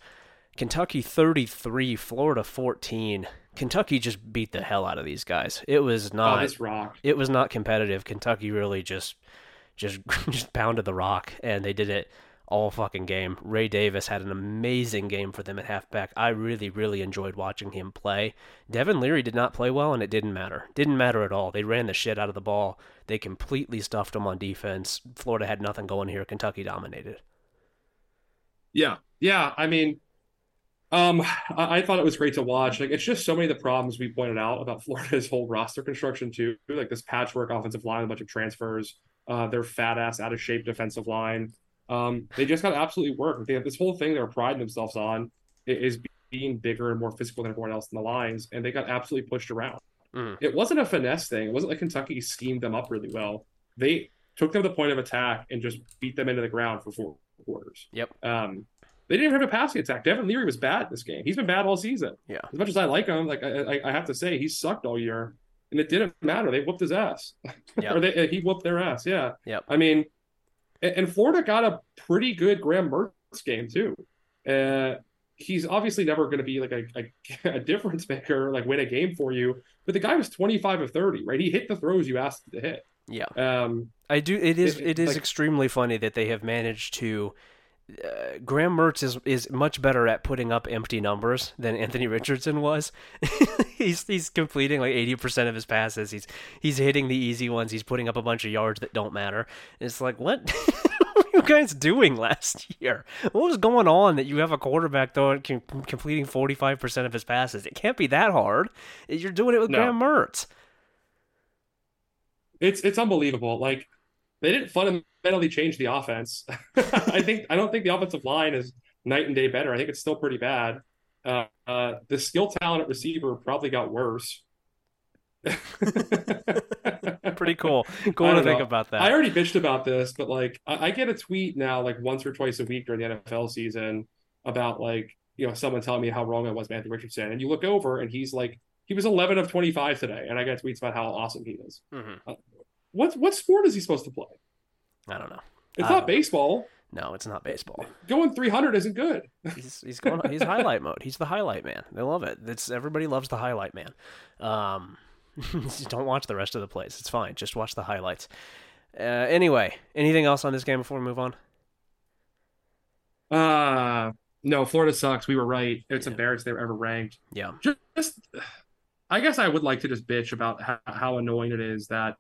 Kentucky 33 Florida 14 Kentucky just beat the hell out of these guys it was Oh, not this rock. it was not competitive. Kentucky really just just just pounded the rock and they did it all fucking game. Ray Davis had an amazing game for them at halfback. I really really enjoyed watching him play. Devin Leary did not play well and it didn't matter. Didn't matter at all. They ran the shit out of the ball. They completely stuffed them on defense. Florida had nothing going here. Kentucky dominated. Yeah, yeah. I mean, um, I, I thought it was great to watch. Like, it's just so many of the problems we pointed out about Florida's whole roster construction too. Like this patchwork offensive line, a bunch of transfers, uh, their fat ass, out of shape defensive line. Um, they just got absolutely worked. They have this whole thing they're priding themselves on is being bigger and more physical than everyone else in the lines, and they got absolutely pushed around. Mm. It wasn't a finesse thing. It wasn't like Kentucky schemed them up really well. They took them to the point of attack and just beat them into the ground for four quarters. Yep. Um, they didn't even have a passing attack. Devin Leary was bad this game. He's been bad all season. Yeah. As much as I like him, like I, I, I have to say, he sucked all year, and it didn't matter. They whooped his ass, Yep. or they he whooped their ass. Yeah. Yep. I mean, and, and Florida got a pretty good Graham Mertz game too. Uh, he's obviously never going to be like a, a, a difference maker, like win a game for you. But the guy was twenty five of thirty, right? He hit the throws you asked him to hit. Yeah. Um, I do. It is. It- It is like- extremely funny that they have managed to. Uh, Graham Mertz is is much better at putting up empty numbers than Anthony Richardson was. he's he's completing like eighty percent of his passes. He's he's hitting the easy ones. He's putting up a bunch of yards that don't matter. It's like what. what were you guys doing last year? What was going on that you have a quarterback throwing com- completing forty five percent of his passes? It can't be that hard. You're doing it with No. Graham Mertz. it's it's unbelievable. Like they didn't fundamentally change the offense. I think I don't think the offensive line is night and day better. I think it's still pretty bad. Uh, uh, the skill talent at receiver probably got worse. Pretty cool. Cool to think know. about that. I already bitched about this, but like I, I, get a tweet now, like once or twice a week during the NFL season, about like you know someone telling me how wrong I was, Matthew Richardson, and you look over and he's like he was 11 of 25 today, and I get tweets about how awesome he is. Mm-hmm. Uh, what what sport is he supposed to play? I don't know. It's not baseball. No, it's not baseball. Going 300 isn't good. he's he's going he's highlight mode. He's the highlight man. They love it. It's everybody loves the highlight man. Um, don't watch the rest of the plays. It's fine. Just watch the highlights. Uh, anyway, anything else on this game before we move on? Uh no, Florida sucks. We were right. It's yeah. embarrassing they were ever ranked. Yeah. Just, I guess I would like to just bitch about how, how annoying it is that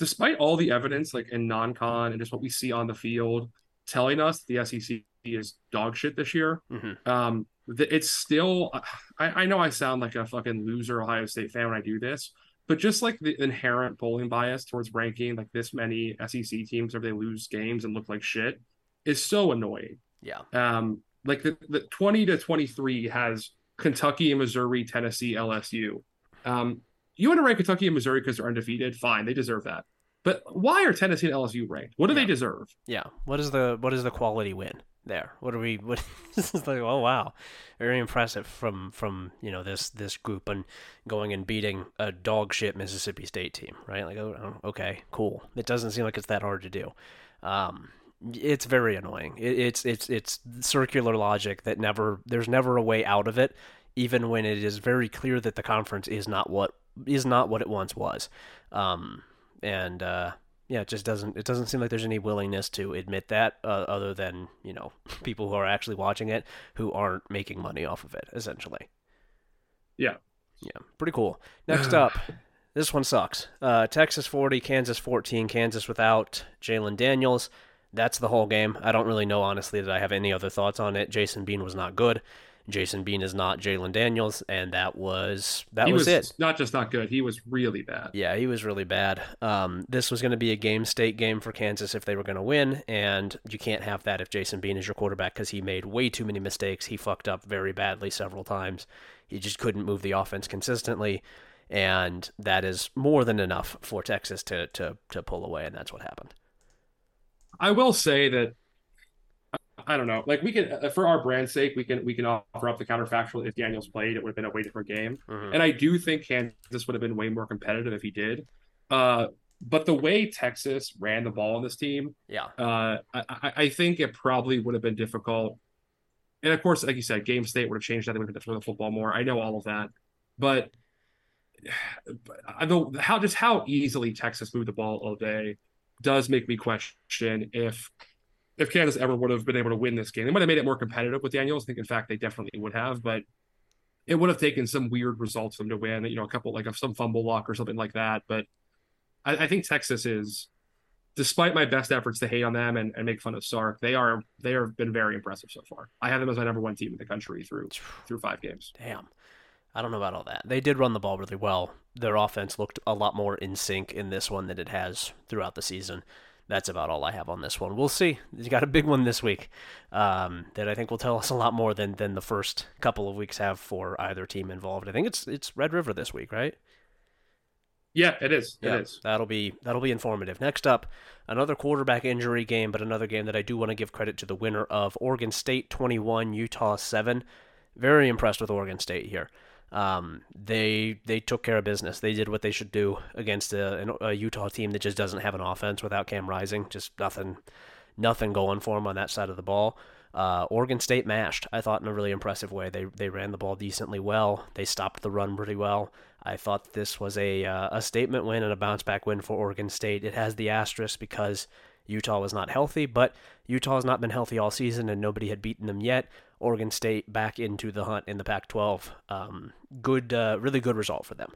despite all the evidence, like in non-con and just what we see on the field, telling us the SEC is dog shit this year, mm-hmm. um, it's still I, I know I sound like a fucking loser Ohio State fan when I do this, but just like the inherent polling bias towards ranking like this many SEC teams if they lose games and look like shit is so annoying. Yeah. Um, like the, the 20 to 23 has Kentucky and Missouri, Tennessee, LSU. Um, you want to rank Kentucky and Missouri because they're undefeated? Fine, they deserve that. But why are Tennessee and LSU ranked? What do yeah. they deserve? Yeah. What is the what is the quality win? there. What are we? What this is like? Oh wow, very impressive from from you know this this group and going and beating a dog shit Mississippi State team, right? Like oh, oh, okay, cool. It doesn't seem like it's that hard to do. Um, it's very annoying. It, it's it's it's circular logic that never there's never a way out of it, even when it is very clear that the conference is not what is not what it once was. Um, and uh, yeah, it just doesn't it doesn't seem like there's any willingness to admit that uh, other than, you know, people who are actually watching it who aren't making money off of it essentially. Yeah. Yeah, pretty cool. Next up, this one sucks. Uh, Texas 40, Kansas 14, Kansas without Jalon Daniels. That's the whole game. I don't really know honestly that I have any other thoughts on it. Jason Bean was not good. Jason Bean is not Jalon Daniels, and that was that was, was, it. Not just not good, he was really bad. Yeah, he was really bad. Um, this was going to be a game state game for Kansas if they were going to win, and you can't have that if Jason Bean is your quarterback because he made way too many mistakes. He fucked up very badly several times. He just couldn't move the offense consistently, and that is more than enough for Texas to to to pull away, and that's what happened. I will say that I don't know. Like we can, uh, for our brand's sake, we can we can offer up the counterfactual. If Daniels played, it would have been a way different game. Mm-hmm. And I do think Kansas would have been way more competitive if he did. Uh, but the way Texas ran the ball on this team, yeah, uh, I, I think it probably would have been difficult. And of course, like you said, game state would have changed that. They would have throw the football more. I know all of that, but the how just how easily Texas moved the ball all day does make me question if if Kansas ever would have been able to win this game. They might have made it more competitive with Daniels. I think, in fact, they definitely would have, but it would have taken some weird results for them to win. You know, a couple like of some fumble luck or something like that. But I, I think Texas is, despite my best efforts to hate on them and, and make fun of Sark, they are they have been very impressive so far. I have them as my number one team in the country through through five games. Damn. I don't know about all that. They did run the ball really well. Their offense looked a lot more in sync in this one than it has throughout the season that's about all I have on this one. We'll see. He's got a big one this week um, that I think will tell us a lot more than than the first couple of weeks have for either team involved. I think it's it's Red River this week, right? Yeah, it is. It yeah, is. That'll be that'll be informative. Next up, another quarterback injury game, but another game that I do want to give credit to the winner of Oregon State 21, Utah 7. Very impressed with Oregon State here. Um, they they took care of business. They did what they should do against a, a, Utah team that just doesn't have an offense without Cam Rising. Just nothing, nothing going for them on that side of the ball. Uh, Oregon State mashed. I thought in a really impressive way. They they ran the ball decently well. They stopped the run pretty well. I thought this was a uh, a statement win and a bounce back win for Oregon State. It has the asterisk because Utah was not healthy, but Utah has not been healthy all season and nobody had beaten them yet. Oregon State back into the hunt in the Pac-12. Um, good, uh, really good result for them.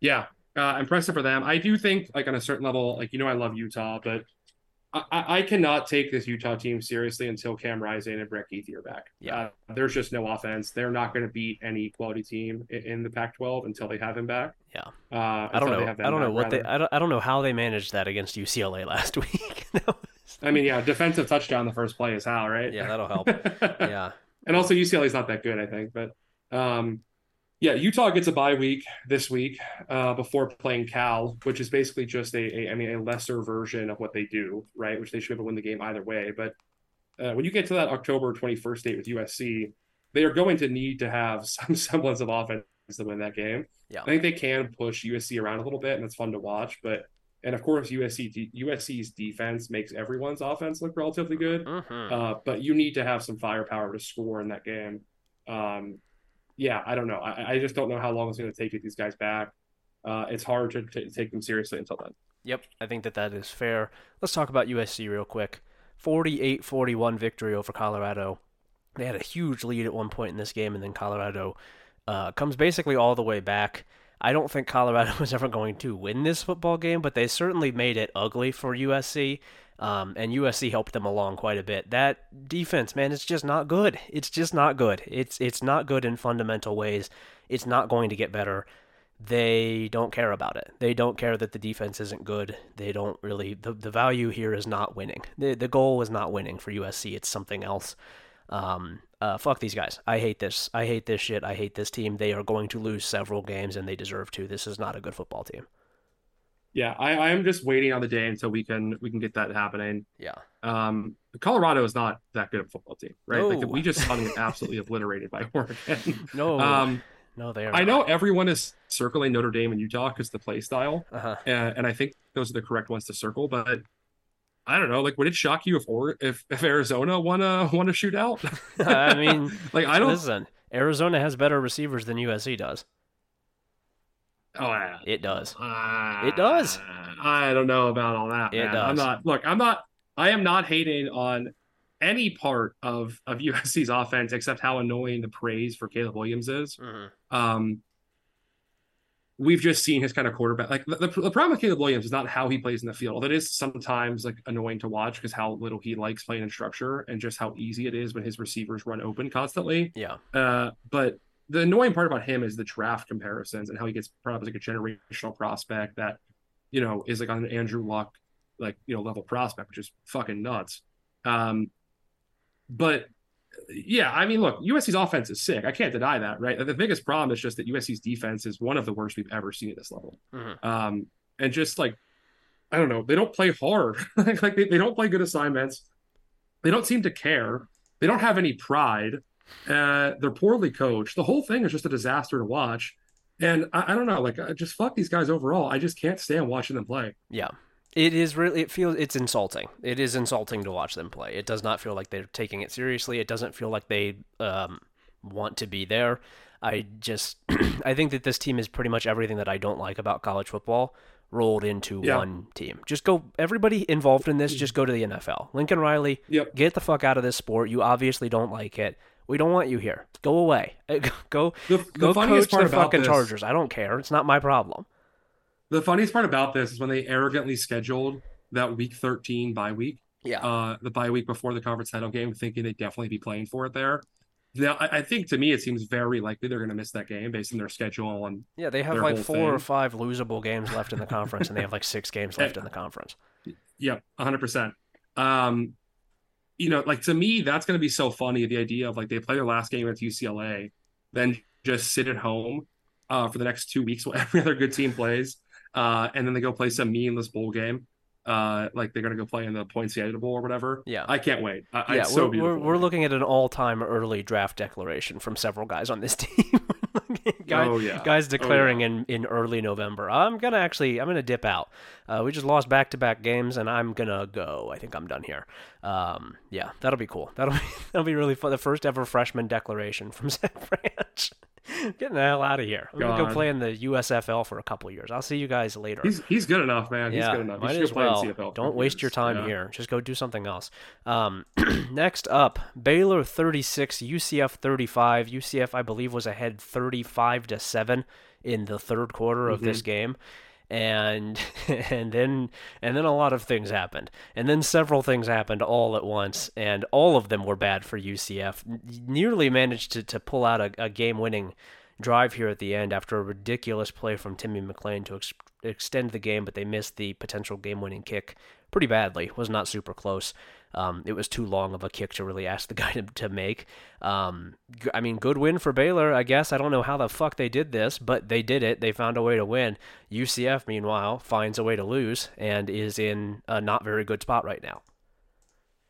Yeah, uh, impressive for them. I do think, like on a certain level, like you know, I love Utah, but I, I cannot take this Utah team seriously until Cam Rising and Brant Kuithe are back. Yeah, uh, there's just no offense. They're not going to beat any quality team in, in, the Pac-12 until they have him back. Yeah, uh, I don't know. I don't know what rather. they. I don't, I don't know how they managed that against UCLA last week. I mean, yeah, defensive touchdown the first play is how, right? Yeah, that'll help. yeah. and also UCLA is not that good, I think. But um, yeah, Utah gets a bye week this week uh, before playing Cal, which is basically just a, a, I mean, a lesser version of what they do, right? Which they should be able to win the game either way. But uh, when you get to that October 21st date with USC, they are going to need to have some semblance of offense to win that game. Yeah. I think they can push USC around a little bit, and it's fun to watch. But and of course, USC USC's defense makes everyone's offense look relatively good. Mm-hmm. Uh, but you need to have some firepower to score in that game. Um, yeah, I don't know. I, I, just don't know how long it's going to take to get these guys back. Uh, it's hard to t- take them seriously until then. Yep, I think that that is fair. Let's talk about USC real quick. 48-41 victory over Colorado. They had a huge lead at one point in this game, and then Colorado uh, comes basically all the way back. I don't think Colorado was ever going to win this football game, but they certainly made it ugly for USC. Um, and USC helped them along quite a bit. That defense, man, it's just not good. It's just not good. It's it's not good in fundamental ways. It's not going to get better. They don't care about it. They don't care that the defense isn't good. They don't really. The, the value here is not winning. The the goal is not winning for USC. It's something else. Um, uh, fuck these guys. I hate this. I hate this shit. I hate this team. They are going to lose several games, and they deserve to. This is not a good football team. Yeah, I, I am just waiting on the day until we can we can get that happening. Yeah. Um, Colorado is not that good of a football team, right? No. Like we just saw them absolutely obliterated by Oregon. No. Um, no, they are. I know everyone is circling Notre Dame and Utah because the play style, Uh-huh. and, and I think those are the correct ones to circle. But I don't know. Like, would it shock you if or if, if Arizona won a won a shootout? I mean, like I don't. listen. Arizona has better receivers than USC does. Oh, yeah. It does. Uh, It does. I don't know about all that. It man. I'm does. not. Look, I'm not. I am not hating on any part of of USC's offense except how annoying the praise for Caleb Williams is. Mm-hmm. Um, we've just seen his kind of quarterback. Like the, the, the problem with Caleb Williams is not how he plays in the field. That is sometimes like annoying to watch because how little he likes playing in structure and just how easy it is when his receivers run open constantly. Yeah. Uh, but the annoying part about him is the draft comparisons and how he gets brought up as like a generational prospect that, you know, is like on an Andrew Luck, like, you know, level prospect, which is fucking nuts. Um, but yeah, I mean, look, USC's offense is sick. I can't deny that, right? The biggest problem is just that USC's defense is one of the worst we've ever seen at this level. Mhm. Um, and just like, I don't know, they don't play hard. like, like they, they don't play good assignments. They don't seem to care. They don't have any pride. Uh, they're poorly coached. The whole thing is just a disaster to watch. And I, I don't know, like, just fuck these guys overall. I just can't stand watching them play. Yeah. It is really it feels it's insulting. It is insulting to watch them play. It does not feel like they're taking it seriously. It doesn't feel like they um, want to be there. I just I think that this team is pretty much everything that I don't like about college football rolled into Yeah. one team. Just go everybody involved in this just go to the NFL. Lincoln Riley, Yep. get the fuck out of this sport. You obviously don't like it. We don't want you here. Go away. Go The, the go funniest coach the fucking this, Chargers. I don't care. It's not my problem. The funniest part about this is when they arrogantly scheduled that week 13 bye week. Yeah. uh, the bye week before the conference title game, thinking they'd definitely be playing for it there. Now, I, I think to me, it seems very likely they're going to miss that game based on their schedule. And Yeah, they have like four or five losable games left in the conference, and they have like six games left in the conference. yep, 100%. Um, you know, like to me, that's going to be so funny. The idea of like they play their last game against UCLA, then just sit at home uh, for the next two weeks while every other good team plays, uh, and then they go play some meaningless bowl game. Uh, like they're going to go play in the Poinsettia Bowl or whatever. Yeah. I can't wait. I, yeah, it's so we're, we're, we're looking at an all-time early draft declaration from several guys on this team. guys, Oh, yeah. guys Oh, declaring yeah. in, in early November. I'm gonna actually I'm gonna dip out. Uh, we just lost back-to-back games, and I'm gonna go. I think I'm done here. Um, yeah, that'll be cool. That'll be that'll be really fun. The first ever freshman declaration from Zach Branch. Getting the hell out of here. I'm gonna go play in the USFL for a couple years. I'll see you guys later. He's he's good enough, man. He's yeah, good enough. Might as well. Don't waste your time Yeah. here. Just go do something else. Um, next up, Baylor 36, UCF 35. UCF, I believe, was ahead 35 to seven in the third quarter of Mm-hmm. this game. And and then and then a lot of things happened, and then several things happened all at once, and all of them were bad for UCF. Nearly managed to, to pull out a, a game-winning drive here at the end after a ridiculous play from Timmy McClain to ex- extend the game, but they missed the potential game-winning kick pretty badly. Was not super close. Um, it was too long of a kick to really ask the guy to, to make. Um, I mean, good win for Baylor, I guess. I don't know how the fuck they did this, but they did it. They found a way to win. UCF, meanwhile, finds a way to lose and is in a not very good spot right now.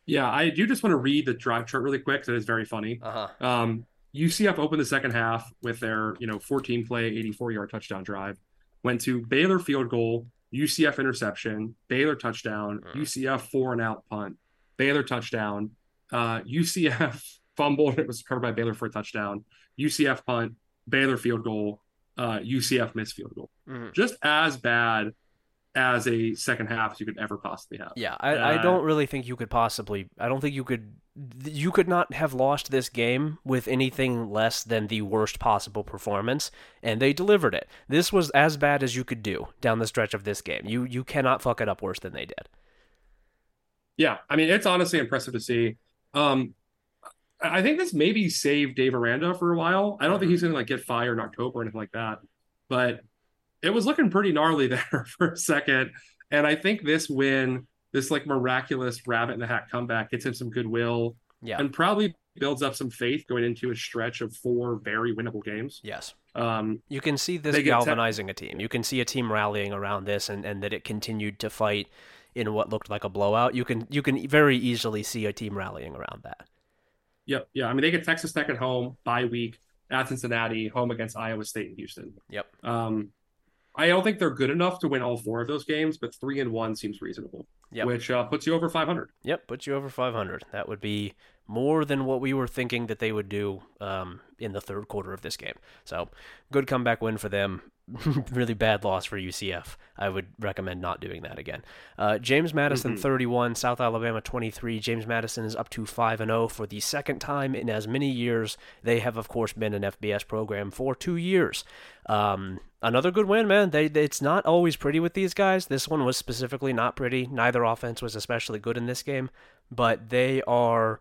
Yeah, I do just want to read the drive chart really quick. That is very funny. Uh huh. Um, UCF opened the second half with their, you know, 14 play, 84 yard touchdown drive. Went to Baylor field goal, UCF interception, Baylor touchdown, Mm. UCF four and out punt, Baylor touchdown, uh, UCF fumbled. It was covered by Baylor for a touchdown. UCF punt, Baylor field goal, uh, UCF missed field goal. Mhm. Just as bad as a second half as you could ever possibly have. Yeah, I, I Uh, don't really think you could possibly. I don't think you could. You could not have lost this game with anything less than the worst possible performance, and they delivered it. This was as bad as you could do down the stretch of this game. You you cannot fuck it up worse than they did. Yeah, I mean, it's honestly impressive to see. Um, I think this maybe saved Dave Aranda for a while. I don't think he's going to like get fired in October or anything like that, but it was looking pretty gnarly there for a second. And I think this win, this like miraculous rabbit in the hat comeback, gets him some goodwill Yeah. and probably builds up some faith going into a stretch of four very winnable games. yes. Um, You can see this get te- galvanizing a team. You can see a team rallying around this, and, and that it continued to fight in what looked like a blowout. You can you can very easily see a team rallying around that. Yep. Yeah. I mean, they get Texas Tech at home, bye week at Cincinnati, home against Iowa State and Houston. Yep. Um, I don't think they're good enough to win all four of those games, but three and one seems reasonable, Yep. which uh, puts you over 500. Yep, puts you over 500. That would be more than what we were thinking that they would do um, in the third quarter of this game. So, good comeback win for them. really bad loss for UCF. I would recommend not doing that again. Uh, James Madison Mhm. 31, South Alabama 23. James Madison is up to 5 and 0 for the second time in as many years. They have of course been an FBS program for 2 years. Um, another good win, man. They, they- it's not always pretty with these guys. This one was specifically not pretty. Neither offense was especially good in this game, but they are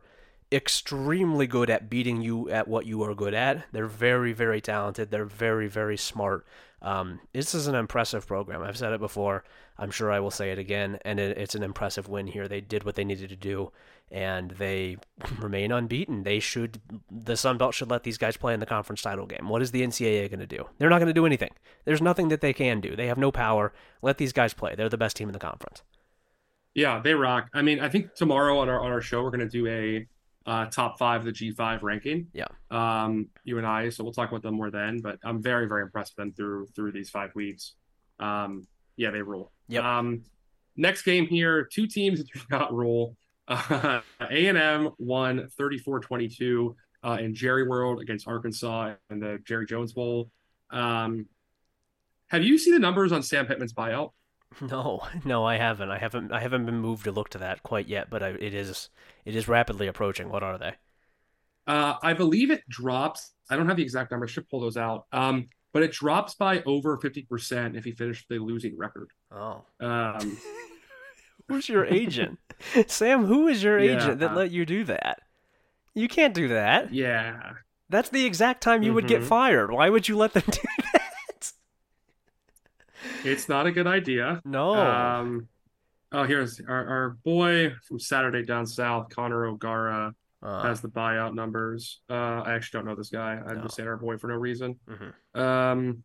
extremely good at beating you at what you are good at. They're very, very talented. They're very, very smart. Um, this is an impressive program. I've said it before. I'm sure I will say it again, and it, it's an impressive win here. They did what they needed to do, and they remain unbeaten. They should, the Sun Belt should let these guys play in the conference title game. What is the NCAA going to do? They're not going to do anything. There's nothing that they can do. They have no power. Let these guys play. They're the best team in the conference. Yeah, they rock. I mean, I think tomorrow on our on our show we're going to do a uh, top five of the G5 ranking. Yeah. Um, you and I, so we'll talk about them more then. But I'm very, very impressed with them through through these five weeks. Um, yeah, they rule. Yep. Um, next game here, two teams that do not rule. Uh, A&M won 34-22 uh, in Jerry World against Arkansas in the Jerry Jones Bowl. Um, have you seen the numbers on Sam Pittman's buyout? No, no, I haven't. I haven't. I haven't been moved to look to that quite yet. But I, it is. It is rapidly approaching. What are they? Uh, I believe it drops. I don't have the exact number. I should pull those out. Um, but it drops by over 50% if he finished the losing record. Oh, Um, who's your agent, Sam? Who is your agent that let you do that? You can't do that. yeah. That's the exact time you would get Mhm. fired. Why would you let them do that? It's not a good idea. No. Um, oh, here's our, our boy from Saturday Down South, Connor O'Gara, Uh, has the buyout numbers. Uh, I actually don't know this guy. I'm No. just saying our boy for no reason. mhm. Um,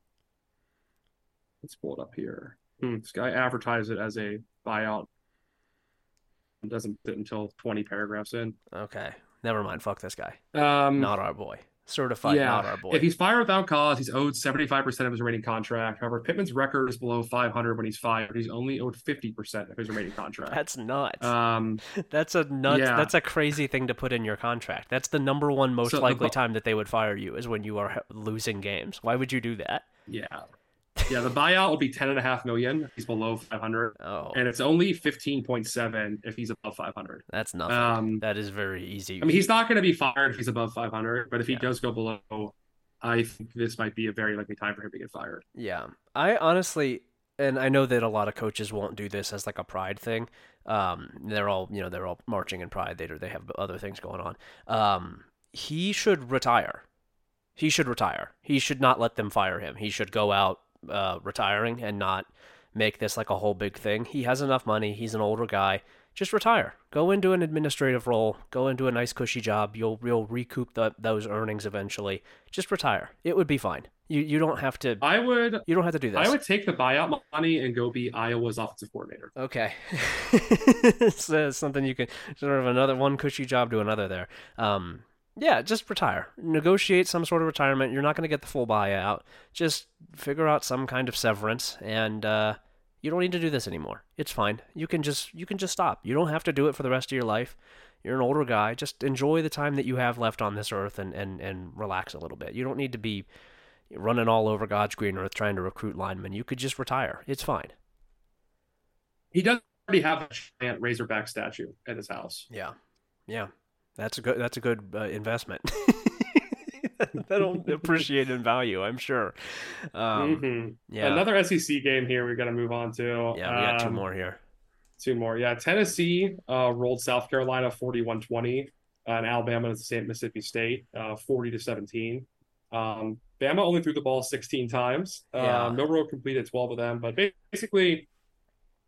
let's pull it up here. Hmm, this guy advertised it as a buyout. It doesn't fit until 20 paragraphs in. Okay. Never mind. Fuck this guy. Um, Not our boy. Certified. yeah. Not our boy. If he's fired without cause, he's owed 75% of his remaining contract. However, Pittman's record is below 500 when he's fired. He's only owed 50% of his remaining contract. That's nuts. Um, that's a nuts. yeah. That's a crazy thing to put in your contract. That's the number one most So likely bu- time that they would fire you is when you are losing games. Why would you do that? yeah. Yeah, the buyout will be 10.5 million if he's below 500. Oh, And it's only 15.7 if he's above 500. that's nothing. Um, that is very easy. I mean, he's not going to be fired if he's above 500, but if he Yeah. does go below, I think this might be a very likely time for him to get fired. Yeah. I honestly and I know that a lot of coaches won't do this as like a pride thing. Um they're all, you know, they're all marching in pride. They they have other things going on. Um he should retire. He should retire. He should not let them fire him. He should go out uh retiring and not make this like a whole big thing. He has enough money. He's an older guy. Just retire. Go into an administrative role. Go into a nice cushy job. You'll you'll recoup the, those earnings eventually. Just retire. It would be fine. You you don't have to. I would. You don't have to do this. I would take the buyout money and go be Iowa's offensive coordinator. Okay, it's uh, something you can sort of another one cushy job to another there. Um, yeah, just retire. Negotiate some sort of retirement. You're not going to get the full buyout. Just figure out some kind of severance, and uh, you don't need to do this anymore. It's fine. You can just you can just stop. You don't have to do it for the rest of your life. You're an older guy. Just enjoy the time that you have left on this earth and and and relax a little bit. You don't need to be running all over God's green earth trying to recruit linemen. You could just retire. It's fine. He does already have a giant Razorback statue at his house. Yeah, yeah, that's a good that's a good uh, investment. That'll appreciate in value, I'm sure. Um, mm-hmm. Yeah, Another SEC game here. We got to move on to. yeah, we got two Um, more here. Two more. Yeah. Tennessee uh, rolled South Carolina 41 20, uh, and Alabama is the same Mississippi State uh, 40 to 17. Um, Bama only threw the ball 16 times. Yeah. Um, Milroe completed 12 of them. But basically,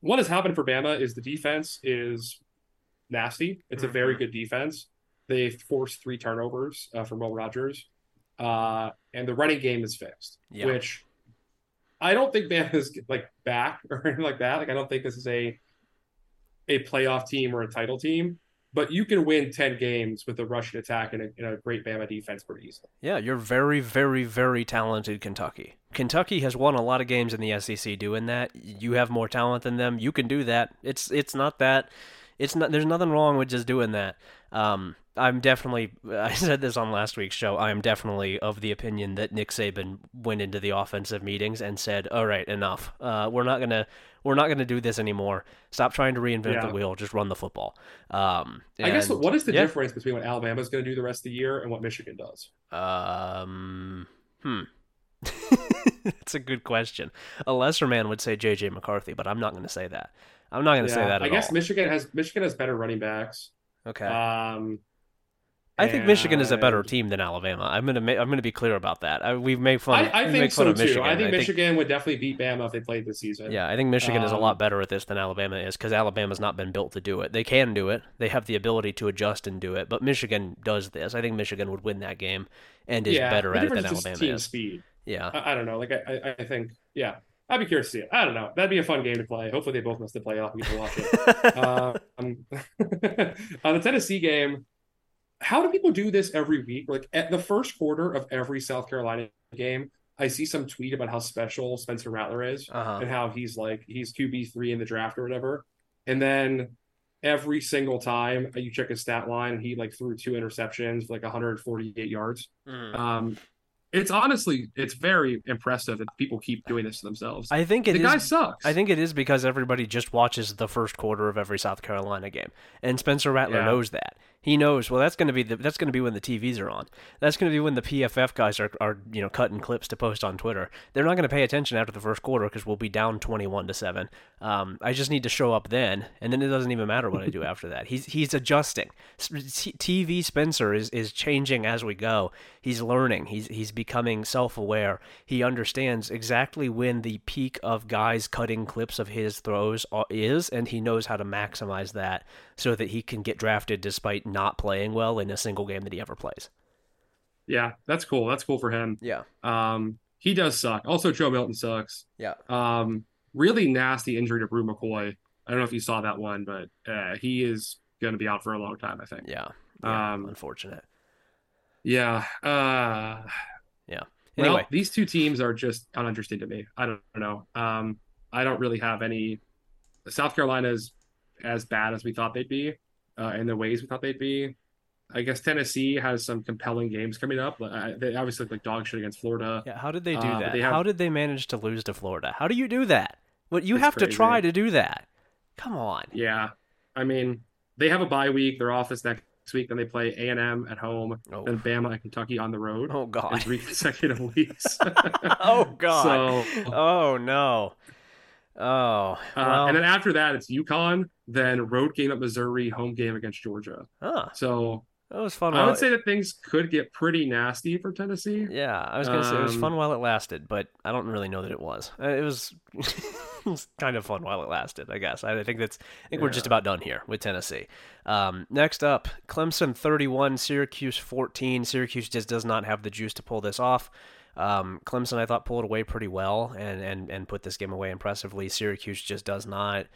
what has happened for Bama is the defense is nasty. It's a very Mhm. good defense. They forced three turnovers uh, from Will Rogers. Uh, and the running game is fixed, Yeah. which I don't think Bama is like back or anything like that. Like I don't think this is a a playoff team or a title team, but you can win 10 games with a rushing attack and a, and a great Bama defense pretty easily. Yeah, you're very, very, very talented, Kentucky. Kentucky has won a lot of games in the SEC doing that. You have more talent than them. You can do that. It's it's not that. It's not. There's nothing wrong with just doing that. Um, I'm definitely. I said this on last week's show. I am definitely of the opinion that Nick Saban went into the offensive meetings and said, "All right, enough. Uh, we're not gonna. We're not gonna do this anymore. Stop trying to reinvent Yeah. the wheel. Just run the football." Um, I guess what is the yeah. difference between what Alabama's going to do the rest of the year and what Michigan does? Um, hmm. That's a good question. A lesser man would say J.J. McCarthy, but I'm not going to say that. I'm not going to say that at I guess all. Michigan has Michigan has better running backs. okay. Um, I think Michigan is a better team than Alabama. I'm gonna I'm gonna be clear about that. I, we've made fun. I, Of, I we think make so too. Michigan. I think Michigan would definitely beat Bama if they played this season. Yeah, I think Michigan is a Um, lot better at this than Alabama is because Alabama's not been built to do it. They can do it. They have the ability to adjust and do it. But Michigan does this. I think Michigan would win that game and is yeah, better at it than difference is just Alabama team is. speed. Yeah. I, I don't know. Like I, I, think, yeah, I'd be curious to see it. I don't know. That'd be a fun game to play. Hopefully, they both miss the playoff. We get to watch it. um, on the Tennessee game, how do people do this every week? Like at the first quarter of every South Carolina game, I see some tweet about how special Spencer Rattler is uh-huh. and how he's like he's QB three in the draft or whatever. And then every single time you check his stat line, he like threw two interceptions, like 148 yards. Mhm. Um, it's honestly it's very impressive that people keep doing this to themselves. I think it the is. guy sucks. I think it is because everybody just watches the first quarter of every South Carolina game, and Spencer Rattler Yeah. knows that. He knows well that's going to be the, that's going to be when the TVs are on. That's going to be when the PFF guys are, are you know cutting clips to post on Twitter. They're not going to pay attention after the first quarter because we'll be down twenty one to seven. Um, I just need to show up then, and then it doesn't even matter what I do after that. He's he's adjusting. TV Spencer is is changing as we go. He's learning. He's he's becoming self aware. He understands exactly when the peak of guys cutting clips of his throws is, and he knows how to maximize that so that he can get drafted despite not playing well in a single game that he ever plays. yeah, that's cool. That's cool for him. Yeah. Um, he does suck. Also, Joe Milton sucks. Yeah. Um, really nasty injury to Brew McCoy. I don't know if you saw that one, but uh, he is going to be out for a long time. I think. Yeah. Yeah. Um, unfortunate. Yeah. Uh, Anyway, Well, these two teams are just uninteresting to me. I don't know. Um, I don't really have any. South Carolina's as bad as we thought they'd be, uh, in the ways we thought they'd be. I guess Tennessee has some compelling games coming up. Uh, they obviously look like dog shit against Florida. yeah, how did they do uh, that? they have- How did they manage to lose to Florida? How do you do that? What you It's have to try to do that. Come on. Yeah, I mean they have a bye week. They're off this next week. Then they play A and M at home, Oh, then Bama and Kentucky on the road oh in God. three consecutive weeks. oh God. So, Oh no. Oh. uh, and then after that, it's UConn, then road game at Missouri, home game against Georgia. huh. So It was fun. I while would it- say that things could get pretty nasty for Tennessee. Yeah, I was gonna say it was Um, fun while it lasted, but I don't really know that it was. Uh, It was, it was kind of fun while it lasted, I guess. I think that's. I think we're just about done here with Tennessee. Um, next up, Clemson 31, Syracuse 14. Syracuse just does not have the juice to pull this off. Um, Clemson, I thought, pulled away pretty well and, and, and put this game away impressively. Syracuse just does not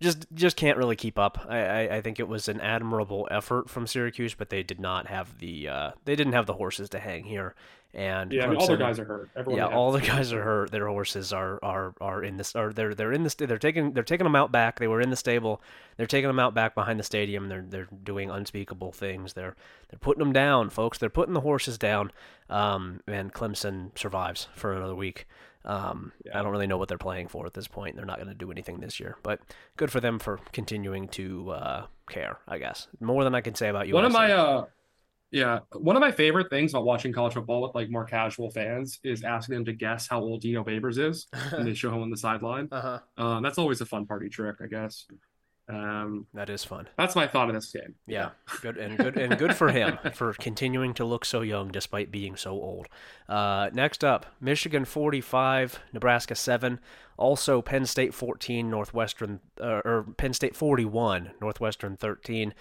just just can't really keep up. I, I, I think it was an admirable effort from Syracuse, but they did not have the uh, they didn't have the horses to hang here. And Yeah, I mean, all their Clemson- guys are hurt. Everyone yeah, all the guys are hurt. Their horses are are are in this. Or they're they're in the. They're taking they're taking them out back. They were in the stable. They're taking them out back behind the stadium. They're they're doing unspeakable things. They're they're putting them down, folks. They're putting the horses down. Um, and Clemson survives for another week. Um, I don't really know what they're playing for at this point. They're not going to do anything this year, but good for them for continuing to uh, care. I guess more than I can say about you. One of my uh yeah, one of my favorite things about watching college football with like more casual fans is asking them to guess how old Dino Babers is, and they show him on the sideline. uh huh. Um, that's always a fun party trick, I guess. Um, That is fun. that's my thought of this game. Yeah, good and good and good for him for continuing to look so young despite being so old. Uh, next up, Michigan 45, Nebraska 7. Also, Penn State 14, Northwestern uh, or Penn State 41, Northwestern 13.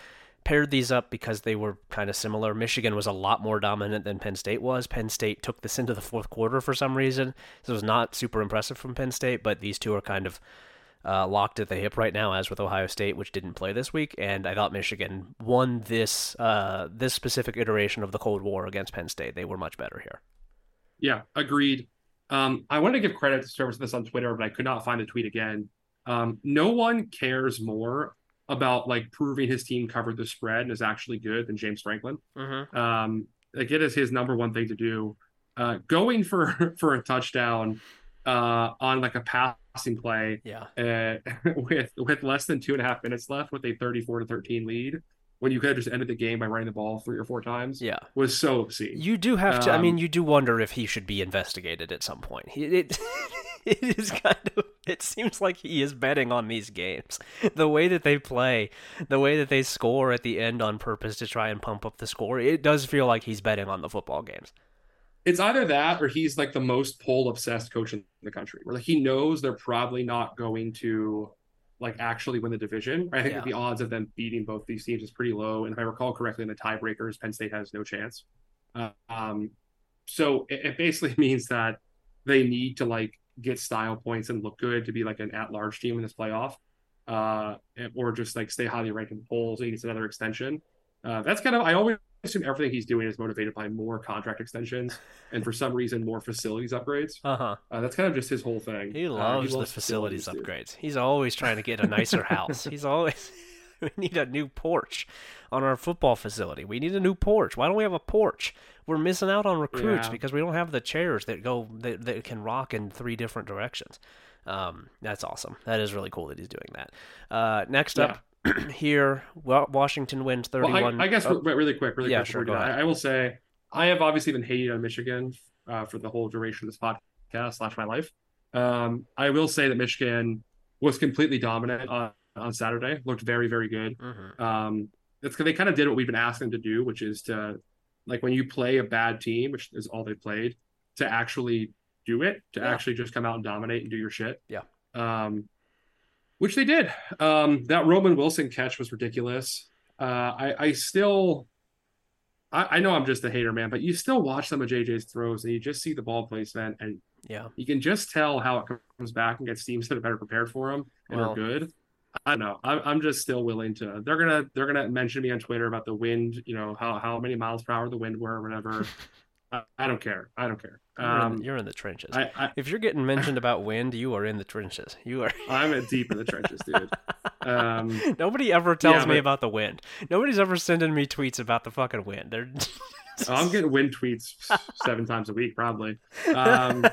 Paired these up because they were kind of similar. Michigan was a lot more dominant than Penn State was. Penn State took this into the fourth quarter for some reason. This was not super impressive from Penn State, but these two are kind of uh, locked at the hip right now, as with Ohio State, which didn't play this week. And I thought Michigan won this uh, this specific iteration of the Cold War against Penn State. They were much better here. Yeah, agreed. Um, I wanted to give credit to service this on Twitter, but I could not find the tweet again. Um, no one cares more about like proving his team covered the spread and is actually good than James Franklin. Mm-hmm. Um, like it is his number one thing to do. Uh, going for for a touchdown uh, on like a passing play Yeah. uh, with with less than two and a half minutes left with a 34 to 13 lead when you could have just ended the game by running the ball three or four times Yeah. was so obscene. You do have to. I mean, Um, you do wonder if he should be investigated at some point. He, it it is kind of. It seems like he is betting on these games. The way that they play, the way that they score at the end on purpose to try and pump up the score. It does feel like he's betting on the football games. It's either that or he's like the most poll obsessed coach in the country, where like he knows they're probably not going to like actually win the division. I think Yeah. the odds of them beating both these teams is pretty low. And if I recall correctly, in the tiebreakers, Penn State has no chance. Uh, um, so it, it basically means that they need to like get style points and look good to be like an at large team in this playoff, uh, or just like stay highly ranked in the polls. He needs another extension. Uh, that's kind of I always assume everything he's doing is motivated by more contract extensions and for some reason more facilities upgrades. Uh huh. Uh, that's kind of just his whole thing. He Uh, loves the facilities dude. upgrades. He's always trying to get a nicer house. He's always we need a new porch on our football facility. We need a new porch. Why don't we have a porch? We're missing out on recruits Yeah. because we don't have the chairs that go that, that can rock in three different directions. Um, that's awesome. That is really cool that he's doing that. Uh, next up here, Washington wins Well, thirty-one. I, I guess oh, re- really quick, really Yeah, quick. sure. I, I will say I have obviously been hating on Michigan uh, for the whole duration of this podcast slash my life. Um, I will say that Michigan was completely dominant on, on Saturday. Looked very, very good. mhm. Um, it's they kind of did what we've been asking them to do, which is to like when you play a bad team, which is all they played, to actually do it, to Yeah. actually just come out and dominate and do your shit. Yeah. Um, which they did. Um, that Roman Wilson catch was ridiculous. Uh, I, I still, I, I know I'm just a hater, man, but you still watch some of JJ's throws and you just see the ball placement and Yeah. you can just tell how it comes back and gets teams that are better prepared for him and Well- are good. I don't know. I'm, I'm just still willing to. They're gonna they're gonna mention me on Twitter about the wind. You know how how many miles per hour the wind were or whatever. I, I don't care. I don't care. You're, in, Um, the- you're in the trenches. I, I if you're getting mentioned about wind, you are in the trenches. You are. I'm deep in the trenches, dude. Um, Nobody ever tells Yeah, me but- about the wind. Nobody's ever sending me tweets about the fucking wind. They're I'm getting wind tweets seven times a week, probably. Um,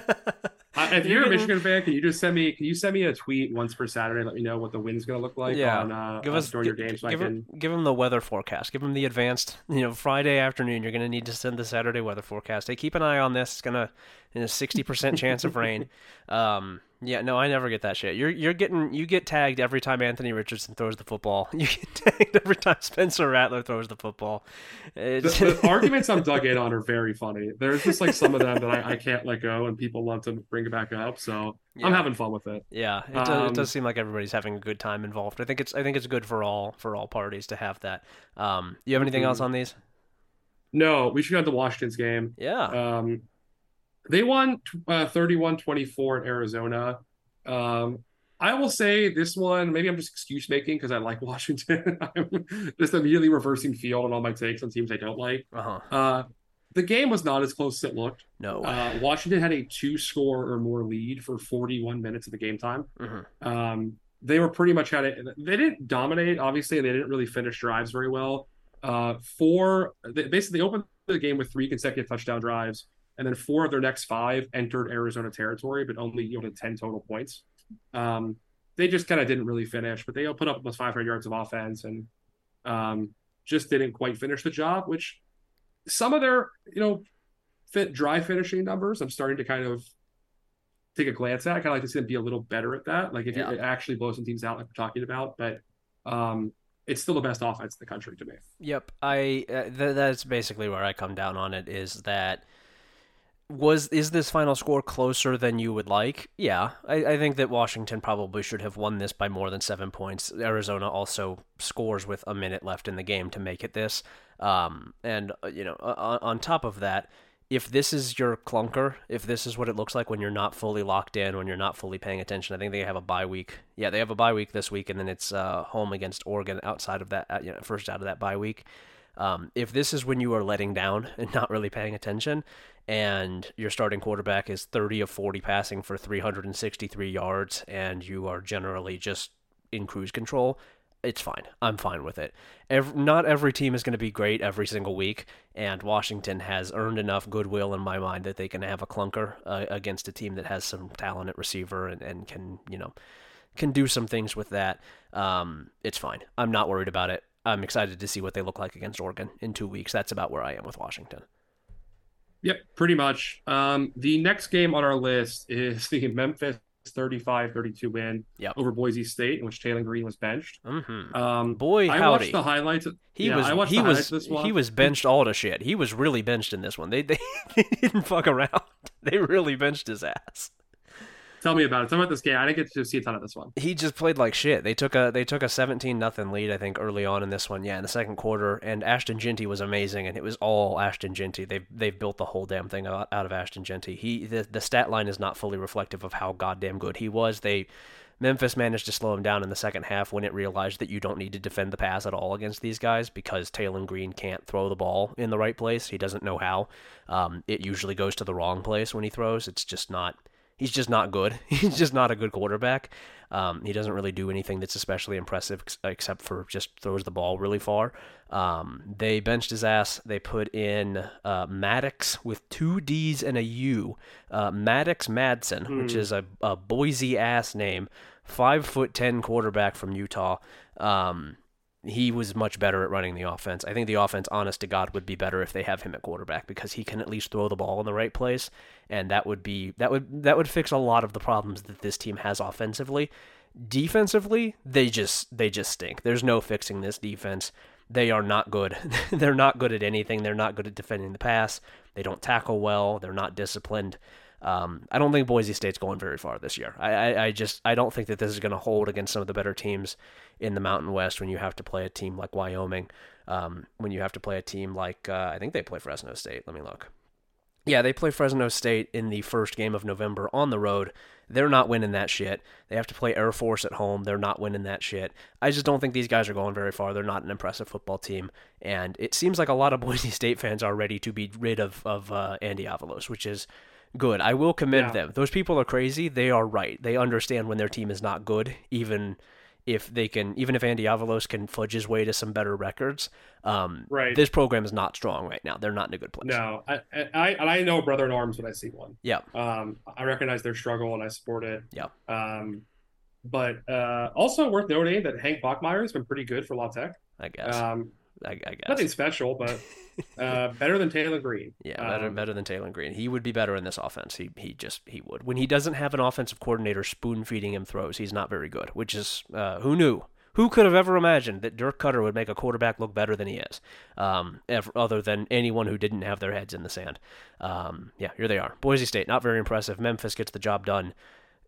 I, if You're a Michigan fan, can you just send me? Can you send me a tweet once per Saturday? Let me know what the wind's gonna look like Yeah. on uh, give us during your game, so I give, can. him, give him the weather forecast. Give him the advanced. You know, Friday afternoon. You're gonna need to send the Saturday weather forecast. Hey, keep an eye on this. It's gonna in a sixty percent chance of rain. Um, Yeah, no, I never get that shit. You're you're getting you get tagged every time Anthony Richardson throws the football. You get tagged every time Spencer Rattler throws the football. The, the, arguments I'm dug in on are very funny. There's just like some of them that I, I can't let go, and people love to bring it back up. So yeah. I'm having fun with it. Yeah, it does, um, it does, seem like everybody's having a good time involved. I think it's I think it's good for all for all parties to have that. Um, you have anything mm-hmm. else on these? No, we should go to Washington's game. Yeah. Um, they won uh, 31-24 in Arizona. Um, I will say this one, maybe I'm just excuse making because I like Washington. I'm just immediately reversing field on all my takes on teams I don't like. Uh-huh. Uh, the game was not as close as it looked. No. Uh, Washington had a two score or more lead for 41 minutes of the game time. Mm-hmm. Um, they were pretty much had it. They didn't dominate, obviously, and they didn't really finish drives very well. Uh, four, they basically opened the game with three consecutive touchdown drives and then four of their next five entered Arizona territory, but only yielded 10 total points. Um, they just kind of didn't really finish, but they put up almost 500 yards of offense and um, just didn't quite finish the job, which some of their, you know, fit dry finishing numbers, I'm starting to kind of take a glance at. I kind of like to see them be a little better at that. Like if yeah. it actually blows some teams out, like we're talking about, but um, it's still the best offense in the country to me. Yep, I uh, th- that's basically where I come down on it. Is that was is this final score closer than you would like? Yeah, I, I, think that Washington probably should have won this by more than seven points. Arizona also scores with a minute left in the game to make it this. Um, and uh, you know, on, on top of that, if this is your clunker, if this is what it looks like when you're not fully locked in, when you're not fully paying attention, I think they have a bye week. Yeah, they have a bye week this week, and then it's uh, home against Oregon outside of that, uh, you know, first out of that bye week. Um, if this is when you are letting down and not really paying attention, and your starting quarterback is 30 of 40 passing for 363 yards, and you are generally just in cruise control, it's fine. I'm fine with it. Every, not every team is going to be great every single week, and Washington has earned enough goodwill in my mind that they can have a clunker uh, against a team that has some talent at receiver and, and can, you know, can do some things with that. Um, it's fine. I'm not worried about it. I'm excited to see what they look like against Oregon in two weeks. That's about where I am with Washington. Yep, pretty much. Um, the next game on our list is the Memphis 35-32 win yep. over Boise State, in which Taylen Green was benched. Mm-hmm. Um, Boy, I watched the highlights. He yeah, was he was he was benched all to shit. He was really benched in this one. They they, they didn't fuck around. They really benched his ass. Tell me about it. Tell me about this game. I didn't get to see a ton of this one. He just played like shit. They took a they took a seventeen nothing lead, I think, early on in this one. Yeah, in the second quarter, and Ashton Jeanty was amazing, and it was all Ashton Jeanty. They've they've built the whole damn thing out, of Ashton Jeanty. He the the stat line is not fully reflective of how goddamn good he was. They Memphis managed to slow him down in the second half when it realized that you don't need to defend the pass at all against these guys because Taylen Green can't throw the ball in the right place. He doesn't know how. Um, it usually goes to the wrong place when he throws. It's just not he's just not good. He's just not a good quarterback. Um, he doesn't really do anything that's especially impressive except for just throws the ball really far. Um, they benched his ass. They put in uh, Maddox with two D's and a U. Uh, Maddox Madsen, which hmm. is a, a Boise ass name. Five foot ten quarterback from Utah. Um, he was much better at running the offense. I think the offense, honest to God, would be better if they have him at quarterback because he can at least throw the ball in the right place, and that would be that would that would fix a lot of the problems that this team has offensively. Defensively, they just they just stink. There's no fixing this defense. They are not good. They're not good at anything. They're not good at defending the pass. They don't tackle well. They're not disciplined. Um, I don't think Boise State's going very far this year. I, I, I just I don't think that this is going to hold against some of the better teams in the Mountain West when you have to play a team like Wyoming, um, when you have to play a team like uh, I think they play Fresno State. Let me look. Yeah, they play Fresno State in the first game of November on the road. They're not winning that shit. They have to play Air Force at home. They're not winning that shit. I just don't think these guys are going very far. They're not an impressive football team. And it seems like a lot of Boise State fans are ready to be rid of, of uh, Andy Avalos, which is good. I will commend yeah. them. Those people are crazy. They are right. They understand when their team is not good, even if they can, even if Andy Avalos can fudge his way to some better records. Um, right. This program is not strong right now. They're not in a good place. No, I, I, I know brother in arms when I see one. Yeah. Um, I recognize their struggle and I support it. Yeah. Um, but uh, also worth noting that Hank Bachmeier has been pretty good for La Tech. I guess. Um, I, I guess nothing special, but uh, better than Taylen Green. Yeah, better Um, better than Taylen Green. He would be better in this offense. He he just he would. When he doesn't have an offensive coordinator spoon feeding him throws, he's not very good. Which is uh, who knew? Who could have ever imagined that Dirk Koetter would make a quarterback look better than he is? Um, ever, other than anyone who didn't have their heads in the sand. Um, yeah, here they are. Boise State, not very impressive. Memphis gets the job done.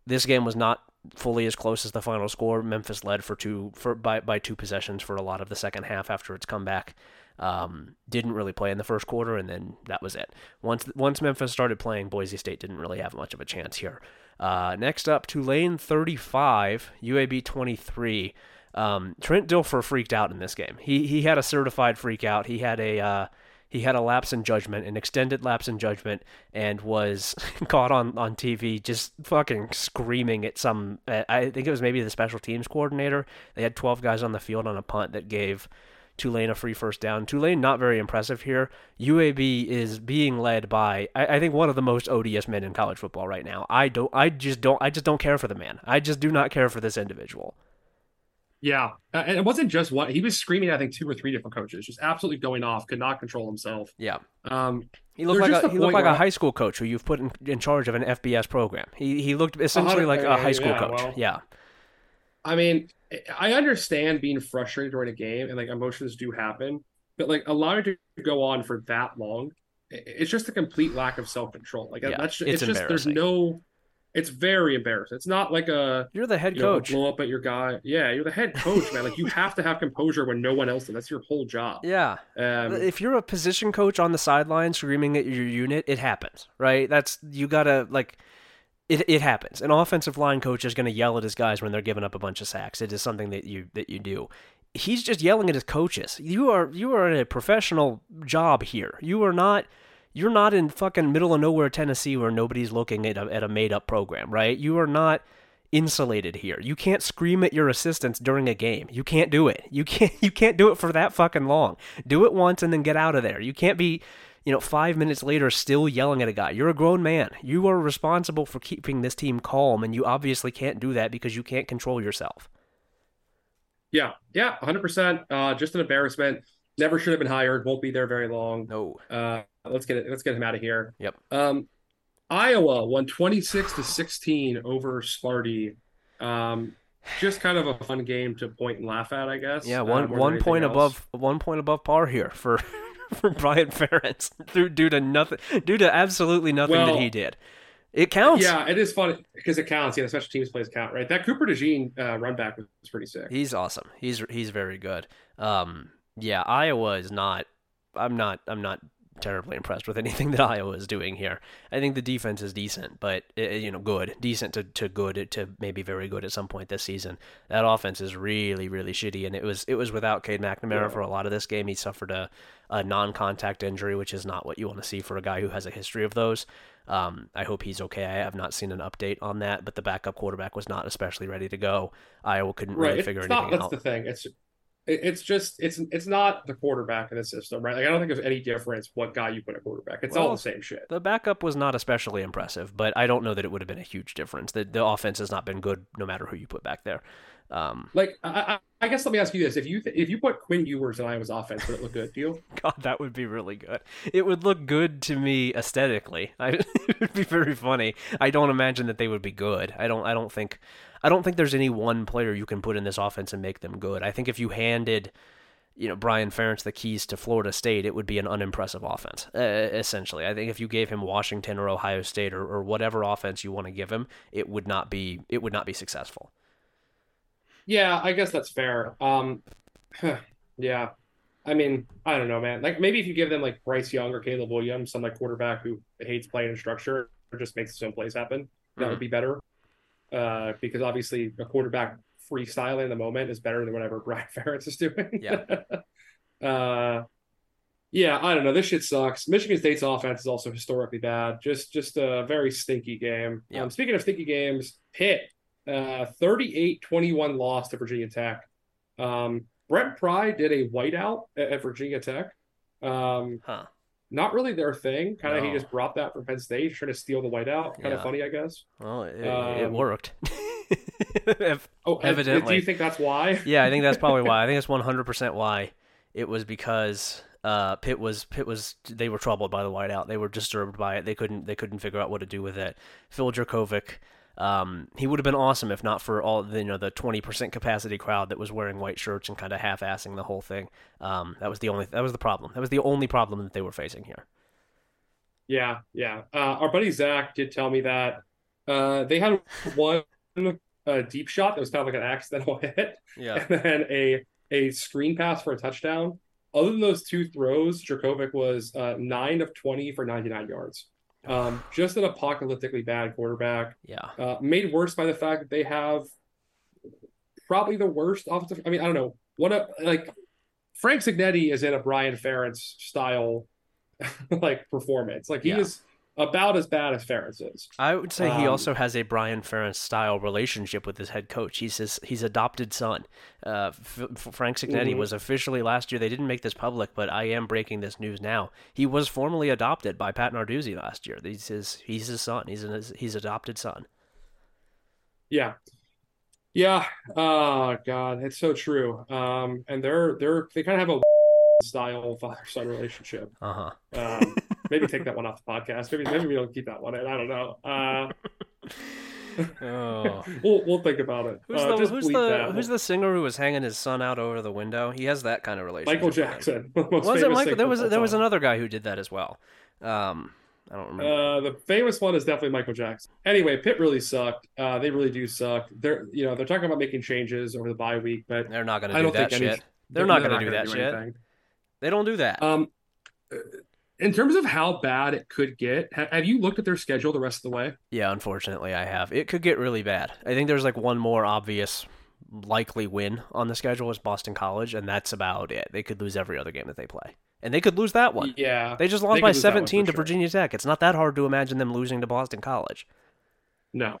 This game was not fully as close as the final score. Memphis led for two for by by two possessions for a lot of the second half after its comeback. Um, didn't really play in the first quarter, and then that was it. Once once Memphis started playing, Boise State didn't really have much of a chance here. Uh, next up, Tulane 35, UAB 23. Um, Trent Dilfer freaked out in this game. He he had a certified freak out. He had a uh, he had a lapse in judgment, an extended lapse in judgment, and was caught on, on TV just fucking screaming at some. I think it was maybe the special teams coordinator. They had 12 guys on the field on a punt that gave Tulane a free first down. Tulane not very impressive here. UAB is being led by I, I think one of the most odious men in college football right now. I don't. I just don't. I just don't care for the man. I just do not care for this individual. Yeah, and it wasn't just one. He was screaming. I think two or three different coaches, just absolutely going off. Could not control himself. Yeah. Um, He looked like a, he looked like a high school coach who you've put in, in charge of an FBS program. He he looked essentially like a high school yeah, coach. well. yeah. I mean, I understand being frustrated during a game and like emotions do happen, but like allowing it to go on for that long, it's just a complete lack of self control. Like Yeah, that's it's it's, just there's no, it's very embarrassing. It's not like a You're the head you know, coach. blow up at your guy. Yeah, you're the head coach, man. Like you have to have composure when no one else does. That's your whole job. Yeah. Um, if you're a position coach on the sideline screaming at your unit, it happens, right? That's you gotta like it it happens. An offensive line coach is gonna yell at his guys when they're giving up a bunch of sacks. It is something that you that you do. He's just yelling at his coaches. You are you are in a professional job here. You are not you're not in fucking middle of nowhere Tennessee where nobody's looking at a, at a made up program, right? You are not insulated here. You can't scream at your assistants during a game. You can't do it. You can't you can't do it for that fucking long. Do it once and then get out of there. You can't be, you know, 5 minutes later still yelling at a guy. You're a grown man. You are responsible for keeping this team calm and you obviously can't do that because you can't control yourself. yeah, yeah, 100%. Uh, just an embarrassment. Never should have been hired. Won't be there very long. No. Uh, let's get it. Let's get him out of here. Yep. Um, Iowa won 26 to 16 over Sparty. Um, just kind of a fun game to point and laugh at, I guess. Yeah, uh, one than one point else. above one point above par here for for Brian Ferentz through due to nothing due to absolutely nothing that he did. It counts. Yeah, it is funny because it counts. Yeah, the special teams plays count, right? That Cooper DeJean uh, run back was pretty sick. He's awesome. He's he's very good. Um, yeah, Iowa is not. I'm not. I'm not terribly impressed with anything that Iowa is doing here. I think the defense is decent, but uh, you know, good, decent to, to good to maybe very good at some point this season. That offense is really really shitty, and it was it was without Cade McNamara Yeah. for a lot of this game. He suffered a, a non-contact injury, which is not what you want to see for a guy who has a history of those. Um, I hope he's okay. I have not seen an update on that, but the backup quarterback was not especially ready to go. Iowa couldn't right. really It's figure not. anything That's out. the thing. It's it, it's just it's it's not the quarterback in the system, right? Like I don't think there's any difference what guy you put at quarterback. It's all the same shit. The backup was not especially impressive, but I don't know that it would have been a huge difference. The the offense has not been good no matter who you put back there. Um, Like I, I, I guess let me ask you this: if you th- if you put Quinn Ewers in Iowa's offense, would it look good to you? God, that would be really good. It would look good to me aesthetically. I, it would be very funny. I don't imagine that they would be good. I don't. I don't think. I don't think there's any one player you can put in this offense and make them good. I think if you handed, you know, Brian Ferentz the keys to Florida State, it would be an unimpressive offense. Uh, essentially, I think if you gave him Washington or Ohio State or, or whatever offense you want to give him, it would not be. It would not be successful. Yeah, I guess that's fair. Um, yeah, I mean, I don't know, man. Like maybe if you give them like Bryce Young or Caleb Williams, some like quarterback who hates playing in structure or just makes his own plays happen, that Mhm. would be better. Uh, because obviously a quarterback freestyling in the moment is better than whatever Brian Ferentz is doing. Yeah. uh, yeah, I don't know. This shit sucks. Michigan State's offense is also historically bad. Just just a very stinky game. Yeah. Um, speaking of stinky games, Pitt, uh, 38-21 loss to Virginia Tech. Um, Brent Pry did a whiteout at, at Virginia Tech. Um, Huh. Not really their thing. Kind of he just brought that from Penn State, trying to steal the whiteout. Kind Yeah. of funny, I guess. Well, it, it Um, worked. If- Oh, Evidently. Do you think that's why? yeah, I think that's probably why. I think that's one hundred percent why. it was because uh, Pitt was Pitt was they were troubled by the whiteout. They were disturbed by it. They couldn't they couldn't figure out what to do with it. Phil Jurkovec, um, he would have been awesome if not for all the you know the twenty percent capacity crowd that was wearing white shirts and kind of half-assing the whole thing. Um, that was the only that was the problem. That was the only problem that they were facing here. Yeah, yeah. Uh, our buddy Zach did tell me that uh, they had one uh, deep shot that was kind of like an accidental hit, Yeah. and then a a screen pass for a touchdown. Other than those two throws, Jurkovec was uh, nine of twenty for ninety nine yards. Um, just an apocalyptically bad quarterback. Yeah. Uh, made worse by the fact that they have probably the worst offensive. I mean, I don't know what a like. Frank Cignetti is in a Brian Ferentz style like performance. Like he Yeah. is about as bad as Ferentz is. I would say he Um, also has a Brian Ferentz style relationship with his head coach. He's his he's adopted son. Uh, F- F- Frank Cignetti Mhm. was officially last year. They didn't make this public, but I am breaking this news now. He was formally adopted by Pat Narduzzi last year. He's his he's his son. He's an, his adopted son. Yeah. Yeah. Oh God, it's so true. Um, and they're they're they kind of have a style father son relationship. Uh huh. Um, maybe take that one off the podcast. Maybe maybe we don't keep that one in. I don't know. Uh, Oh. we'll we'll think about it. Who's Uh, the just who's the that. who's the singer who was hanging his son out over the window? He has that kind of relationship. Michael. Jackson? Was it Michael? There was there was another guy who did that as well. Um, I don't remember. Uh, the famous one is definitely Michael Jackson. Anyway, Pitt really sucked. Uh, they really do suck. They're you know they're talking about making changes over the bye week, but they're not going to do that think any- shit. They're not they're going to do gonna that shit. anything. They don't do that. Um, in terms of how bad it could get, have you looked at their schedule the rest of the way? Yeah, unfortunately, I have. It could get really bad. I think there's like one more obvious likely win on the schedule is Boston College, and that's about it. They could lose every other game that they play, and they could lose that one. Yeah, They just lost They by could lose that one for 17 to sure. Virginia Tech. It's not that hard to imagine them losing to Boston College. no.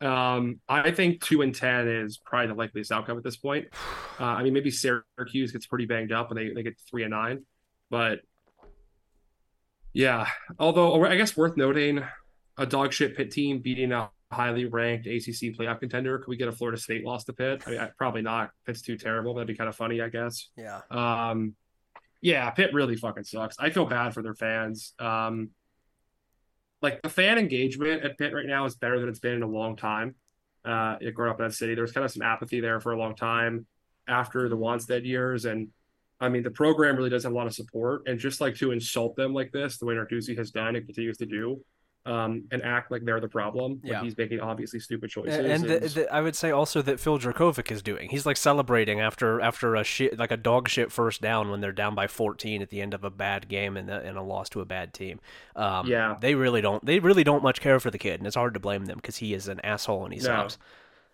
Um, I think two and ten is probably the likeliest outcome at this point. Uh, I mean, maybe Syracuse gets pretty banged up and they they get three and nine, but yeah. Although I guess worth noting, a dog shit Pitt team beating a highly ranked ACC playoff contender. Could we get a Florida State loss to Pitt? I mean, I- probably not. Pitt's too terrible. That'd be kind of funny, I guess. Yeah. Um, yeah, Pitt really fucking sucks. I feel bad for their fans. Um, like the fan engagement at Pitt right now is better than it's been in a long time. Uh, growing up in that city, there was kind of some apathy there for a long time after the Wannstedt years, and I mean the program really does have a lot of support, and just like to insult them like this, the way Narduzzi has done and continues to do, um, and act like they're the problem when Yeah. he's making obviously stupid choices. And the, is- the, I would say also that Phil Jurkovec is doing. He's like celebrating after after a shit like a dog shit first down when they're down by 14 at the end of a bad game and, a, and a loss to a bad team. Um, Yeah. they really don't. They really don't much care for the kid, and it's hard to blame them because he is an asshole and he No.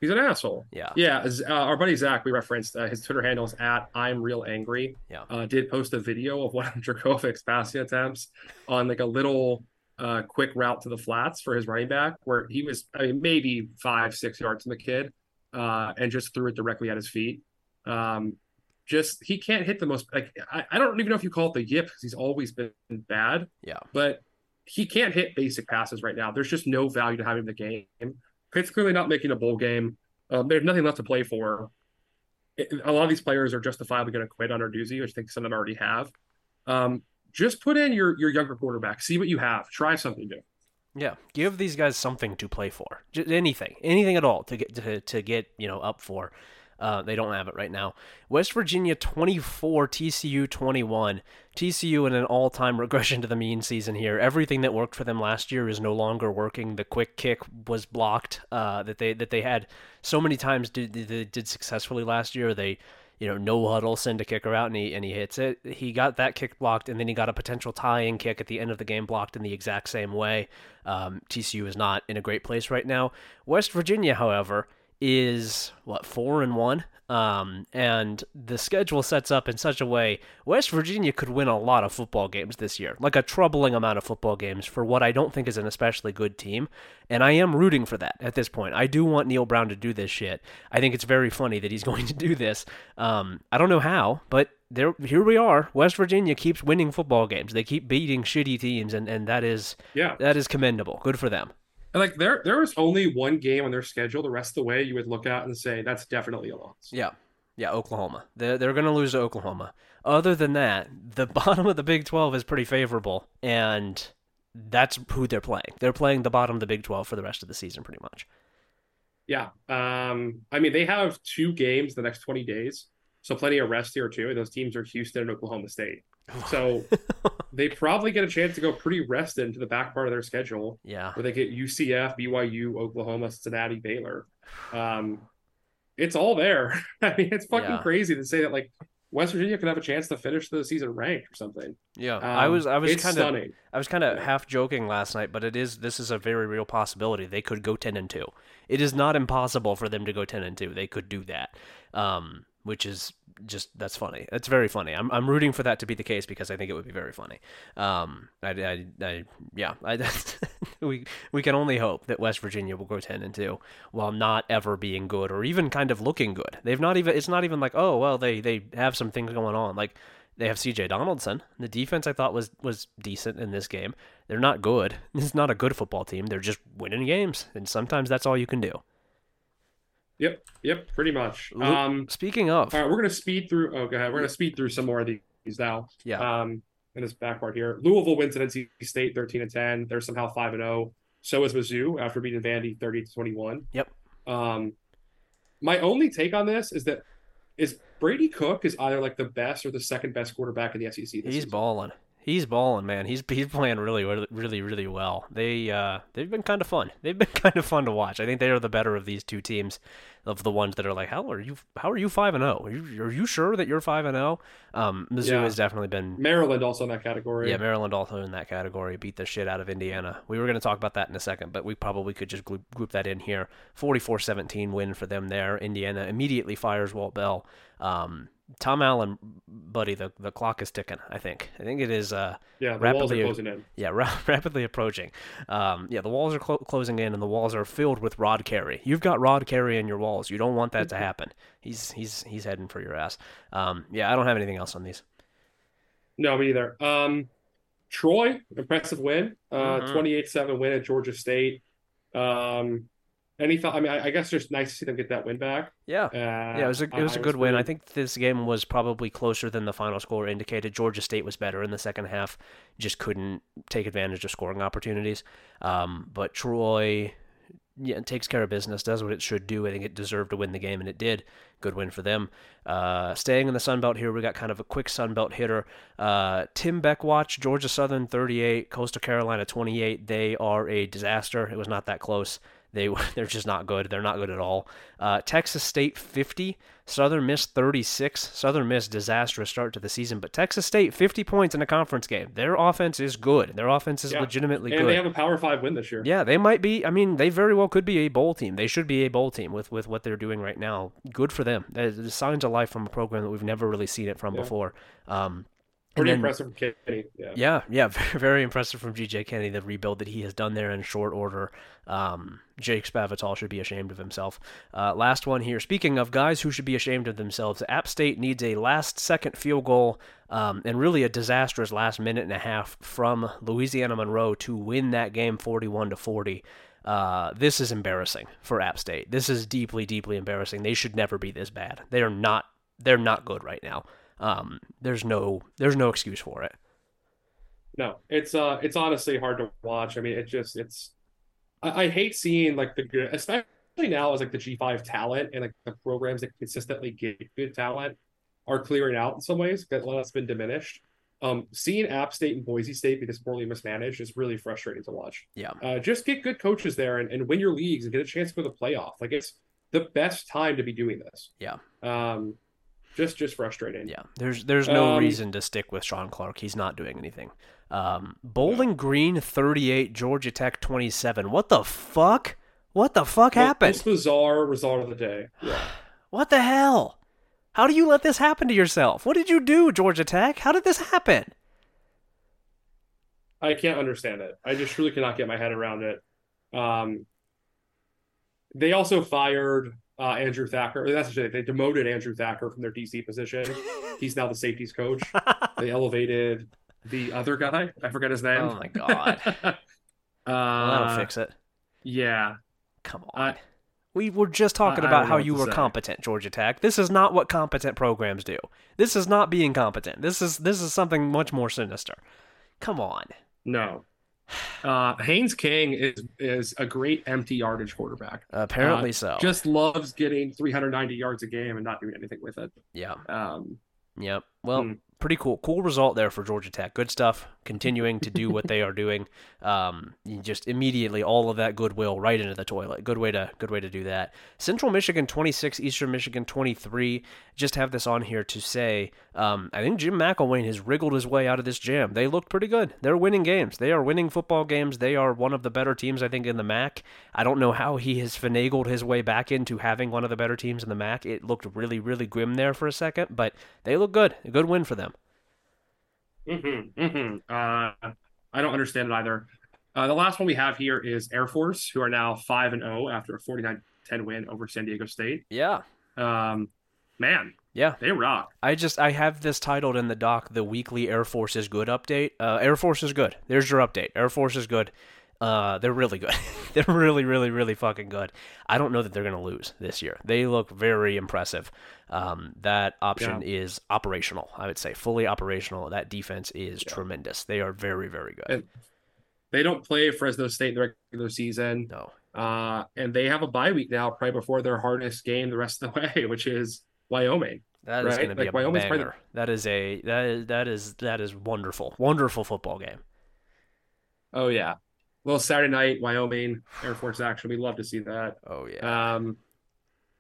He's an asshole. Yeah. Yeah, uh, our buddy Zach, we referenced uh, his Twitter handle is at I'm real angry. Yeah. Uh, did post a video of one of Jurkovec's passing attempts on like a little uh, quick route to the flats for his running back, where he was, I mean, maybe five, six yards from the kid, uh, and just threw it directly at his feet. Um, just he can't hit the most like I, I don't even know if you call it the yip because he's always been bad. Yeah. But he can't hit basic passes right now. There's just no value to having the game. Pitt's clearly not making a bowl game. Um, there's nothing left to play for. It- a lot of these players are justifiably going to quit on Narduzzi, which I think some of them already have. Um, just put in your your younger quarterback, see what you have, try something new. Yeah, give these guys something to play for. Just anything, anything at all to get to, to get you know up for. Uh, they don't have it right now. West Virginia 24, TCU 21. TCU in an all-time regression to the mean season here. Everything that worked for them last year is no longer working. The quick kick was blocked. Uh, that they that they had so many times did did, successfully last year. They you know, no huddle, send a kicker out, and he and he hits it. He got that kick blocked, and then he got a potential tying kick at the end of the game blocked in the exact same way. Um, TCU is not in a great place right now. West Virginia, however, is what four and one, um, and the schedule sets up in such a way West Virginia could win a lot of football games this year, like a troubling amount of football games for what I don't think is an especially good team, and I am rooting for that at this point. I do want Neal Brown to do this shit. I think it's very funny that he's going to do this. Um, I don't know how, but there, here we are. West Virginia keeps winning football games. They keep beating shitty teams, and, and that is Yeah. that is commendable. Good for them. And like there there was only one game on their schedule. The rest of the way you would look at and say that's definitely a loss. Yeah. Yeah, Oklahoma. They're, they're going to lose to Oklahoma. Other than that, the bottom of the Big 12 is pretty favorable, and that's who they're playing. They're playing the bottom of the Big 12 for the rest of the season, pretty much. Yeah. Um, I mean, they have two games the next 20 days. So plenty of rest here too. Those teams are Houston and Oklahoma State. So they probably get a chance to go pretty rested into the back part of their schedule. Yeah. Where they get UCF, BYU, Oklahoma, Cincinnati, Baylor. Um, it's all there. I mean, it's fucking Yeah. crazy to say that like West Virginia could have a chance to finish the season ranked or something. Yeah. Um, I was I was kind of. I was kind of Yeah. half joking last night, but it is this is a very real possibility. They could go 10 and 2. It is not impossible for them to go 10 and 2. They could do that. Um which is just that's funny. That's very funny. I'm I'm rooting for that to be the case because I think it would be very funny. Um I I, I yeah, I we we can only hope that West Virginia will go 10 and 2 while not ever being good or even kind of looking good. They've not even it's not even like, "Oh, well, they they have some things going on." Like they have CJ Donaldson. The defense I thought was was decent in this game. They're not good. This is not a good football team. They're just winning games, and sometimes that's all you can do. Yep, yep, pretty much. Um, Speaking of, all right, we're gonna speed through. Oh, go ahead. We're gonna speed through some more of these now. yeah, Um, in this back part here, Louisville wins at NC State, thirteen and ten. They're somehow five and zero. So is Mizzou after beating Vandy thirty to twenty one. Yep. Um, my only take on this is that is Brady Cook is either like the best or the second best quarterback in the SEC. This he's season. balling. He's balling, man. He's he's playing really, really, really, well. They uh they've been kind of fun. They've been kind of fun to watch. I think they are the better of these two teams, of the ones that are like, how are you? How are you five and zero? Are you are you sure that you're five and zero? Um, Mizzou Yeah. has definitely been Maryland also in that category. Yeah, Maryland also in that category beat the shit out of Indiana. We were going to talk about that in a second, but we probably could just group, group that in here. 44-17 win for them there. Indiana immediately fires Walt Bell. Um, Tom Allen, buddy, the the clock is ticking. I think. I think it is. Uh, yeah. The walls are rapidly- closing in. yeah, ra- rapidly approaching. Um, yeah, the walls are clo- closing in, and the walls are filled with Rod Carey. You've got Rod Carey in your walls. You don't want that to happen. He's he's he's heading for your ass. Um, yeah, I don't have anything else on these. No, me either. Um, Troy, impressive win. Uh, Mhm. 28-7 win at Georgia State. Um, any thought? I mean, I, I guess it's nice to see them get that win back. Yeah. Uh, Yeah, it was a it was a good win. I think this game was probably closer than the final score indicated. Georgia State was better in the second half, just couldn't take advantage of scoring opportunities. Um, but Troy, yeah, takes care of business, does what it should do. I think it deserved to win the game, and it did. Good win for them. Uh, staying in the Sun Belt here, we got kind of a quick Sun Belt hitter. Uh, Tim Beckwatch, Georgia Southern 38, Coastal Carolina 28. They are a disaster. It was not that close. They they're just not good. They're not good at all. Uh, Texas State 50, Southern Miss 36. Southern Miss disastrous start to the season, but Texas State 50 points in a conference game. Their offense is good. Their offense is Yeah. legitimately and good. And they have a Power Five win this year. Yeah, they might be. I mean, they very well could be a bowl team. They should be a bowl team with, with what they're doing right now. Good for them. There's signs of life from a program that we've never really seen it from Yeah. before. Um, Pretty then- impressive from Kinne. Yeah. yeah, yeah, very, impressive from GJ Kinne, the rebuild that he has done there in short order. Um, Jake Spavital should be ashamed of himself. Uh, last one here. Speaking of guys who should be ashamed of themselves, App State needs a last second field goal um, and really a disastrous last minute and a half from Louisiana Monroe to win that game 41 to 40. Uh, this is embarrassing for App State. This is deeply, deeply embarrassing. They should never be this bad. They are not. They're not good right now. Um, there's no. There's no excuse for it. No, it's uh, it's honestly hard to watch. I mean, it just it's. I, I hate seeing like the good, especially now as like the G five talent and like the programs that consistently get good talent are clearing out in some ways. That that's been diminished. Um, seeing App State and Boise State be this poorly mismanaged is really frustrating to watch. Yeah. Uh, just get good coaches there and, and win your leagues and get a chance to go to the playoff. Like it's the best time to be doing this. Yeah. Um, just just frustrating. Yeah, there's there's no Um, reason to stick with Shawn Clark. He's not doing anything. Um, Bowling Green 38, Georgia Tech 27. What the fuck? What the fuck happened? Most bizarre result of the day. Yeah. What the hell? How do you let this happen to yourself? What did you do, Georgia Tech? How did this happen? I can't understand it. I just truly cannot get my head around it. Um, they also fired uh, Andrew Thacker. That's they demoted Andrew Thacker from their DC position. He's now the safeties coach. They elevated the other guy. I forget his name. Oh my God. uh, Well, that'll fix it. Yeah. Come on. Uh, We were just talking I- about how you were say. competent, Georgia Tech. This is not what competent programs do. This is not being competent. This is this is something much more sinister. Come on. No. Uh, Haynes King is is a great empty yardage quarterback. Apparently Uh, so. Just loves getting 390 yards a game and not doing anything with it. yeah. Um, Yep. Well, Hmm. Pretty cool. Cool result there for Georgia Tech. Good stuff. Continuing to do what they are doing. Um, just immediately all of that goodwill right into the toilet. Good way to good way to do that. Central Michigan 26, Eastern Michigan 23. Just have this on here to say, um, I think Jim McElwain has wriggled his way out of this jam. They looked pretty good. They're winning games. They are winning football games. They are one of the better teams, I think, in the MAC. I don't know how he has finagled his way back into having one of the better teams in the MAC. It looked really, really grim there for a second, but they look good. A good win for them. Mm-hmm, mm-hmm. Uh, I don't understand it either. Uh, the last one we have here is Air Force, who are now five and zero after a 49-10 win over San Diego State. Yeah. Um, man, Yeah. they rock. I just I have this titled in the doc the weekly Air Force is good update. Uh, Air Force is good. There's your update. Air Force is good. Uh, they're really good. they're really, really, really fucking good. I don't know that they're gonna lose this year. They look very impressive. Um, that option is operational. I would say fully operational. That defense is tremendous. They are very, very good. And- They don't play Fresno State in the regular season, no. uh, and they have a bye week now, probably before their hardest game the rest of the way, which is Wyoming. That is Right? going to be Like, a Wyoming's probably banger. That is a that is that is that is wonderful, wonderful football game. Oh yeah, little Saturday night Wyoming Air Force action. We love to see that. Oh yeah, Um,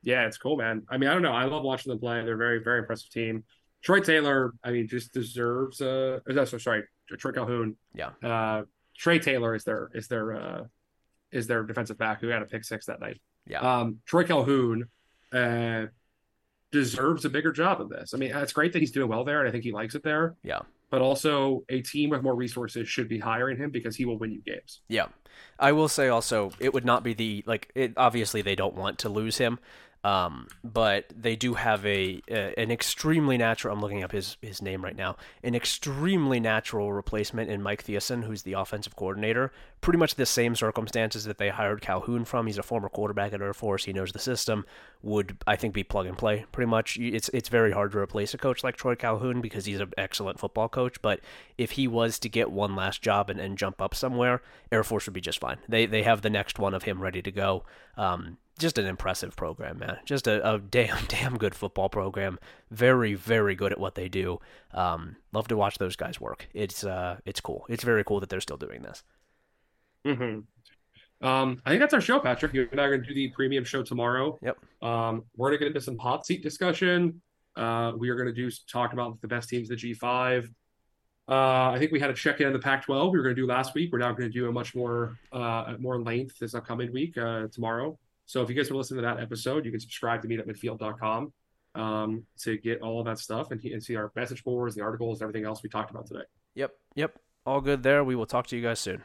yeah, it's cool, man. I mean, I don't know. I love watching them play. They're a very, very impressive team. Troy Taylor, I mean, just deserves. a. oh, so sorry, Troy Calhoun. yeah, Uh, Trey Taylor is their is their uh, is their defensive back who had a pick six that night. yeah. Um, Troy Calhoun uh, deserves a bigger job in this. I mean, it's great that he's doing well there, and I think he likes it there. Yeah. But also, a team with more resources should be hiring him because he will win you games. Yeah. I will say also it would not be the like it obviously they don't want to lose him. Um, but they do have a, a an extremely natural. I'm looking up his his name right now. An extremely natural replacement in Mike Thiessen, who's the offensive coordinator. Pretty much the same circumstances that they hired Calhoun from. He's a former quarterback at Air Force. He knows the system. Would I think be plug and play pretty much. It's it's very hard to replace a coach like Troy Calhoun because he's an excellent football coach. But if he was to get one last job and, and jump up somewhere, Air Force would be just fine. They they have the next one of him ready to go. Um, just an impressive program, man. Just a, a damn, damn good football program. Very, very good at what they do. Um, love to watch those guys work. It's uh, it's cool. It's very cool that they're still doing this. hmm Um, I think that's our show, Patrick. You and I are going to do the premium show tomorrow. Yep. Um, we're going to get into some hot seat discussion. Uh, we are going to do talk about the best teams of the G5. Uh, I think we had a check in on the Pac-12. We were going to do last week. We're now going to do a much more uh, more length this upcoming week uh, tomorrow. So if you guys want to listen to that episode, you can subscribe to meetatmidfield.com um, to get all of that stuff and, and see our message boards, the articles, everything else we talked about today. Yep, yep. All good there. We will talk to you guys soon.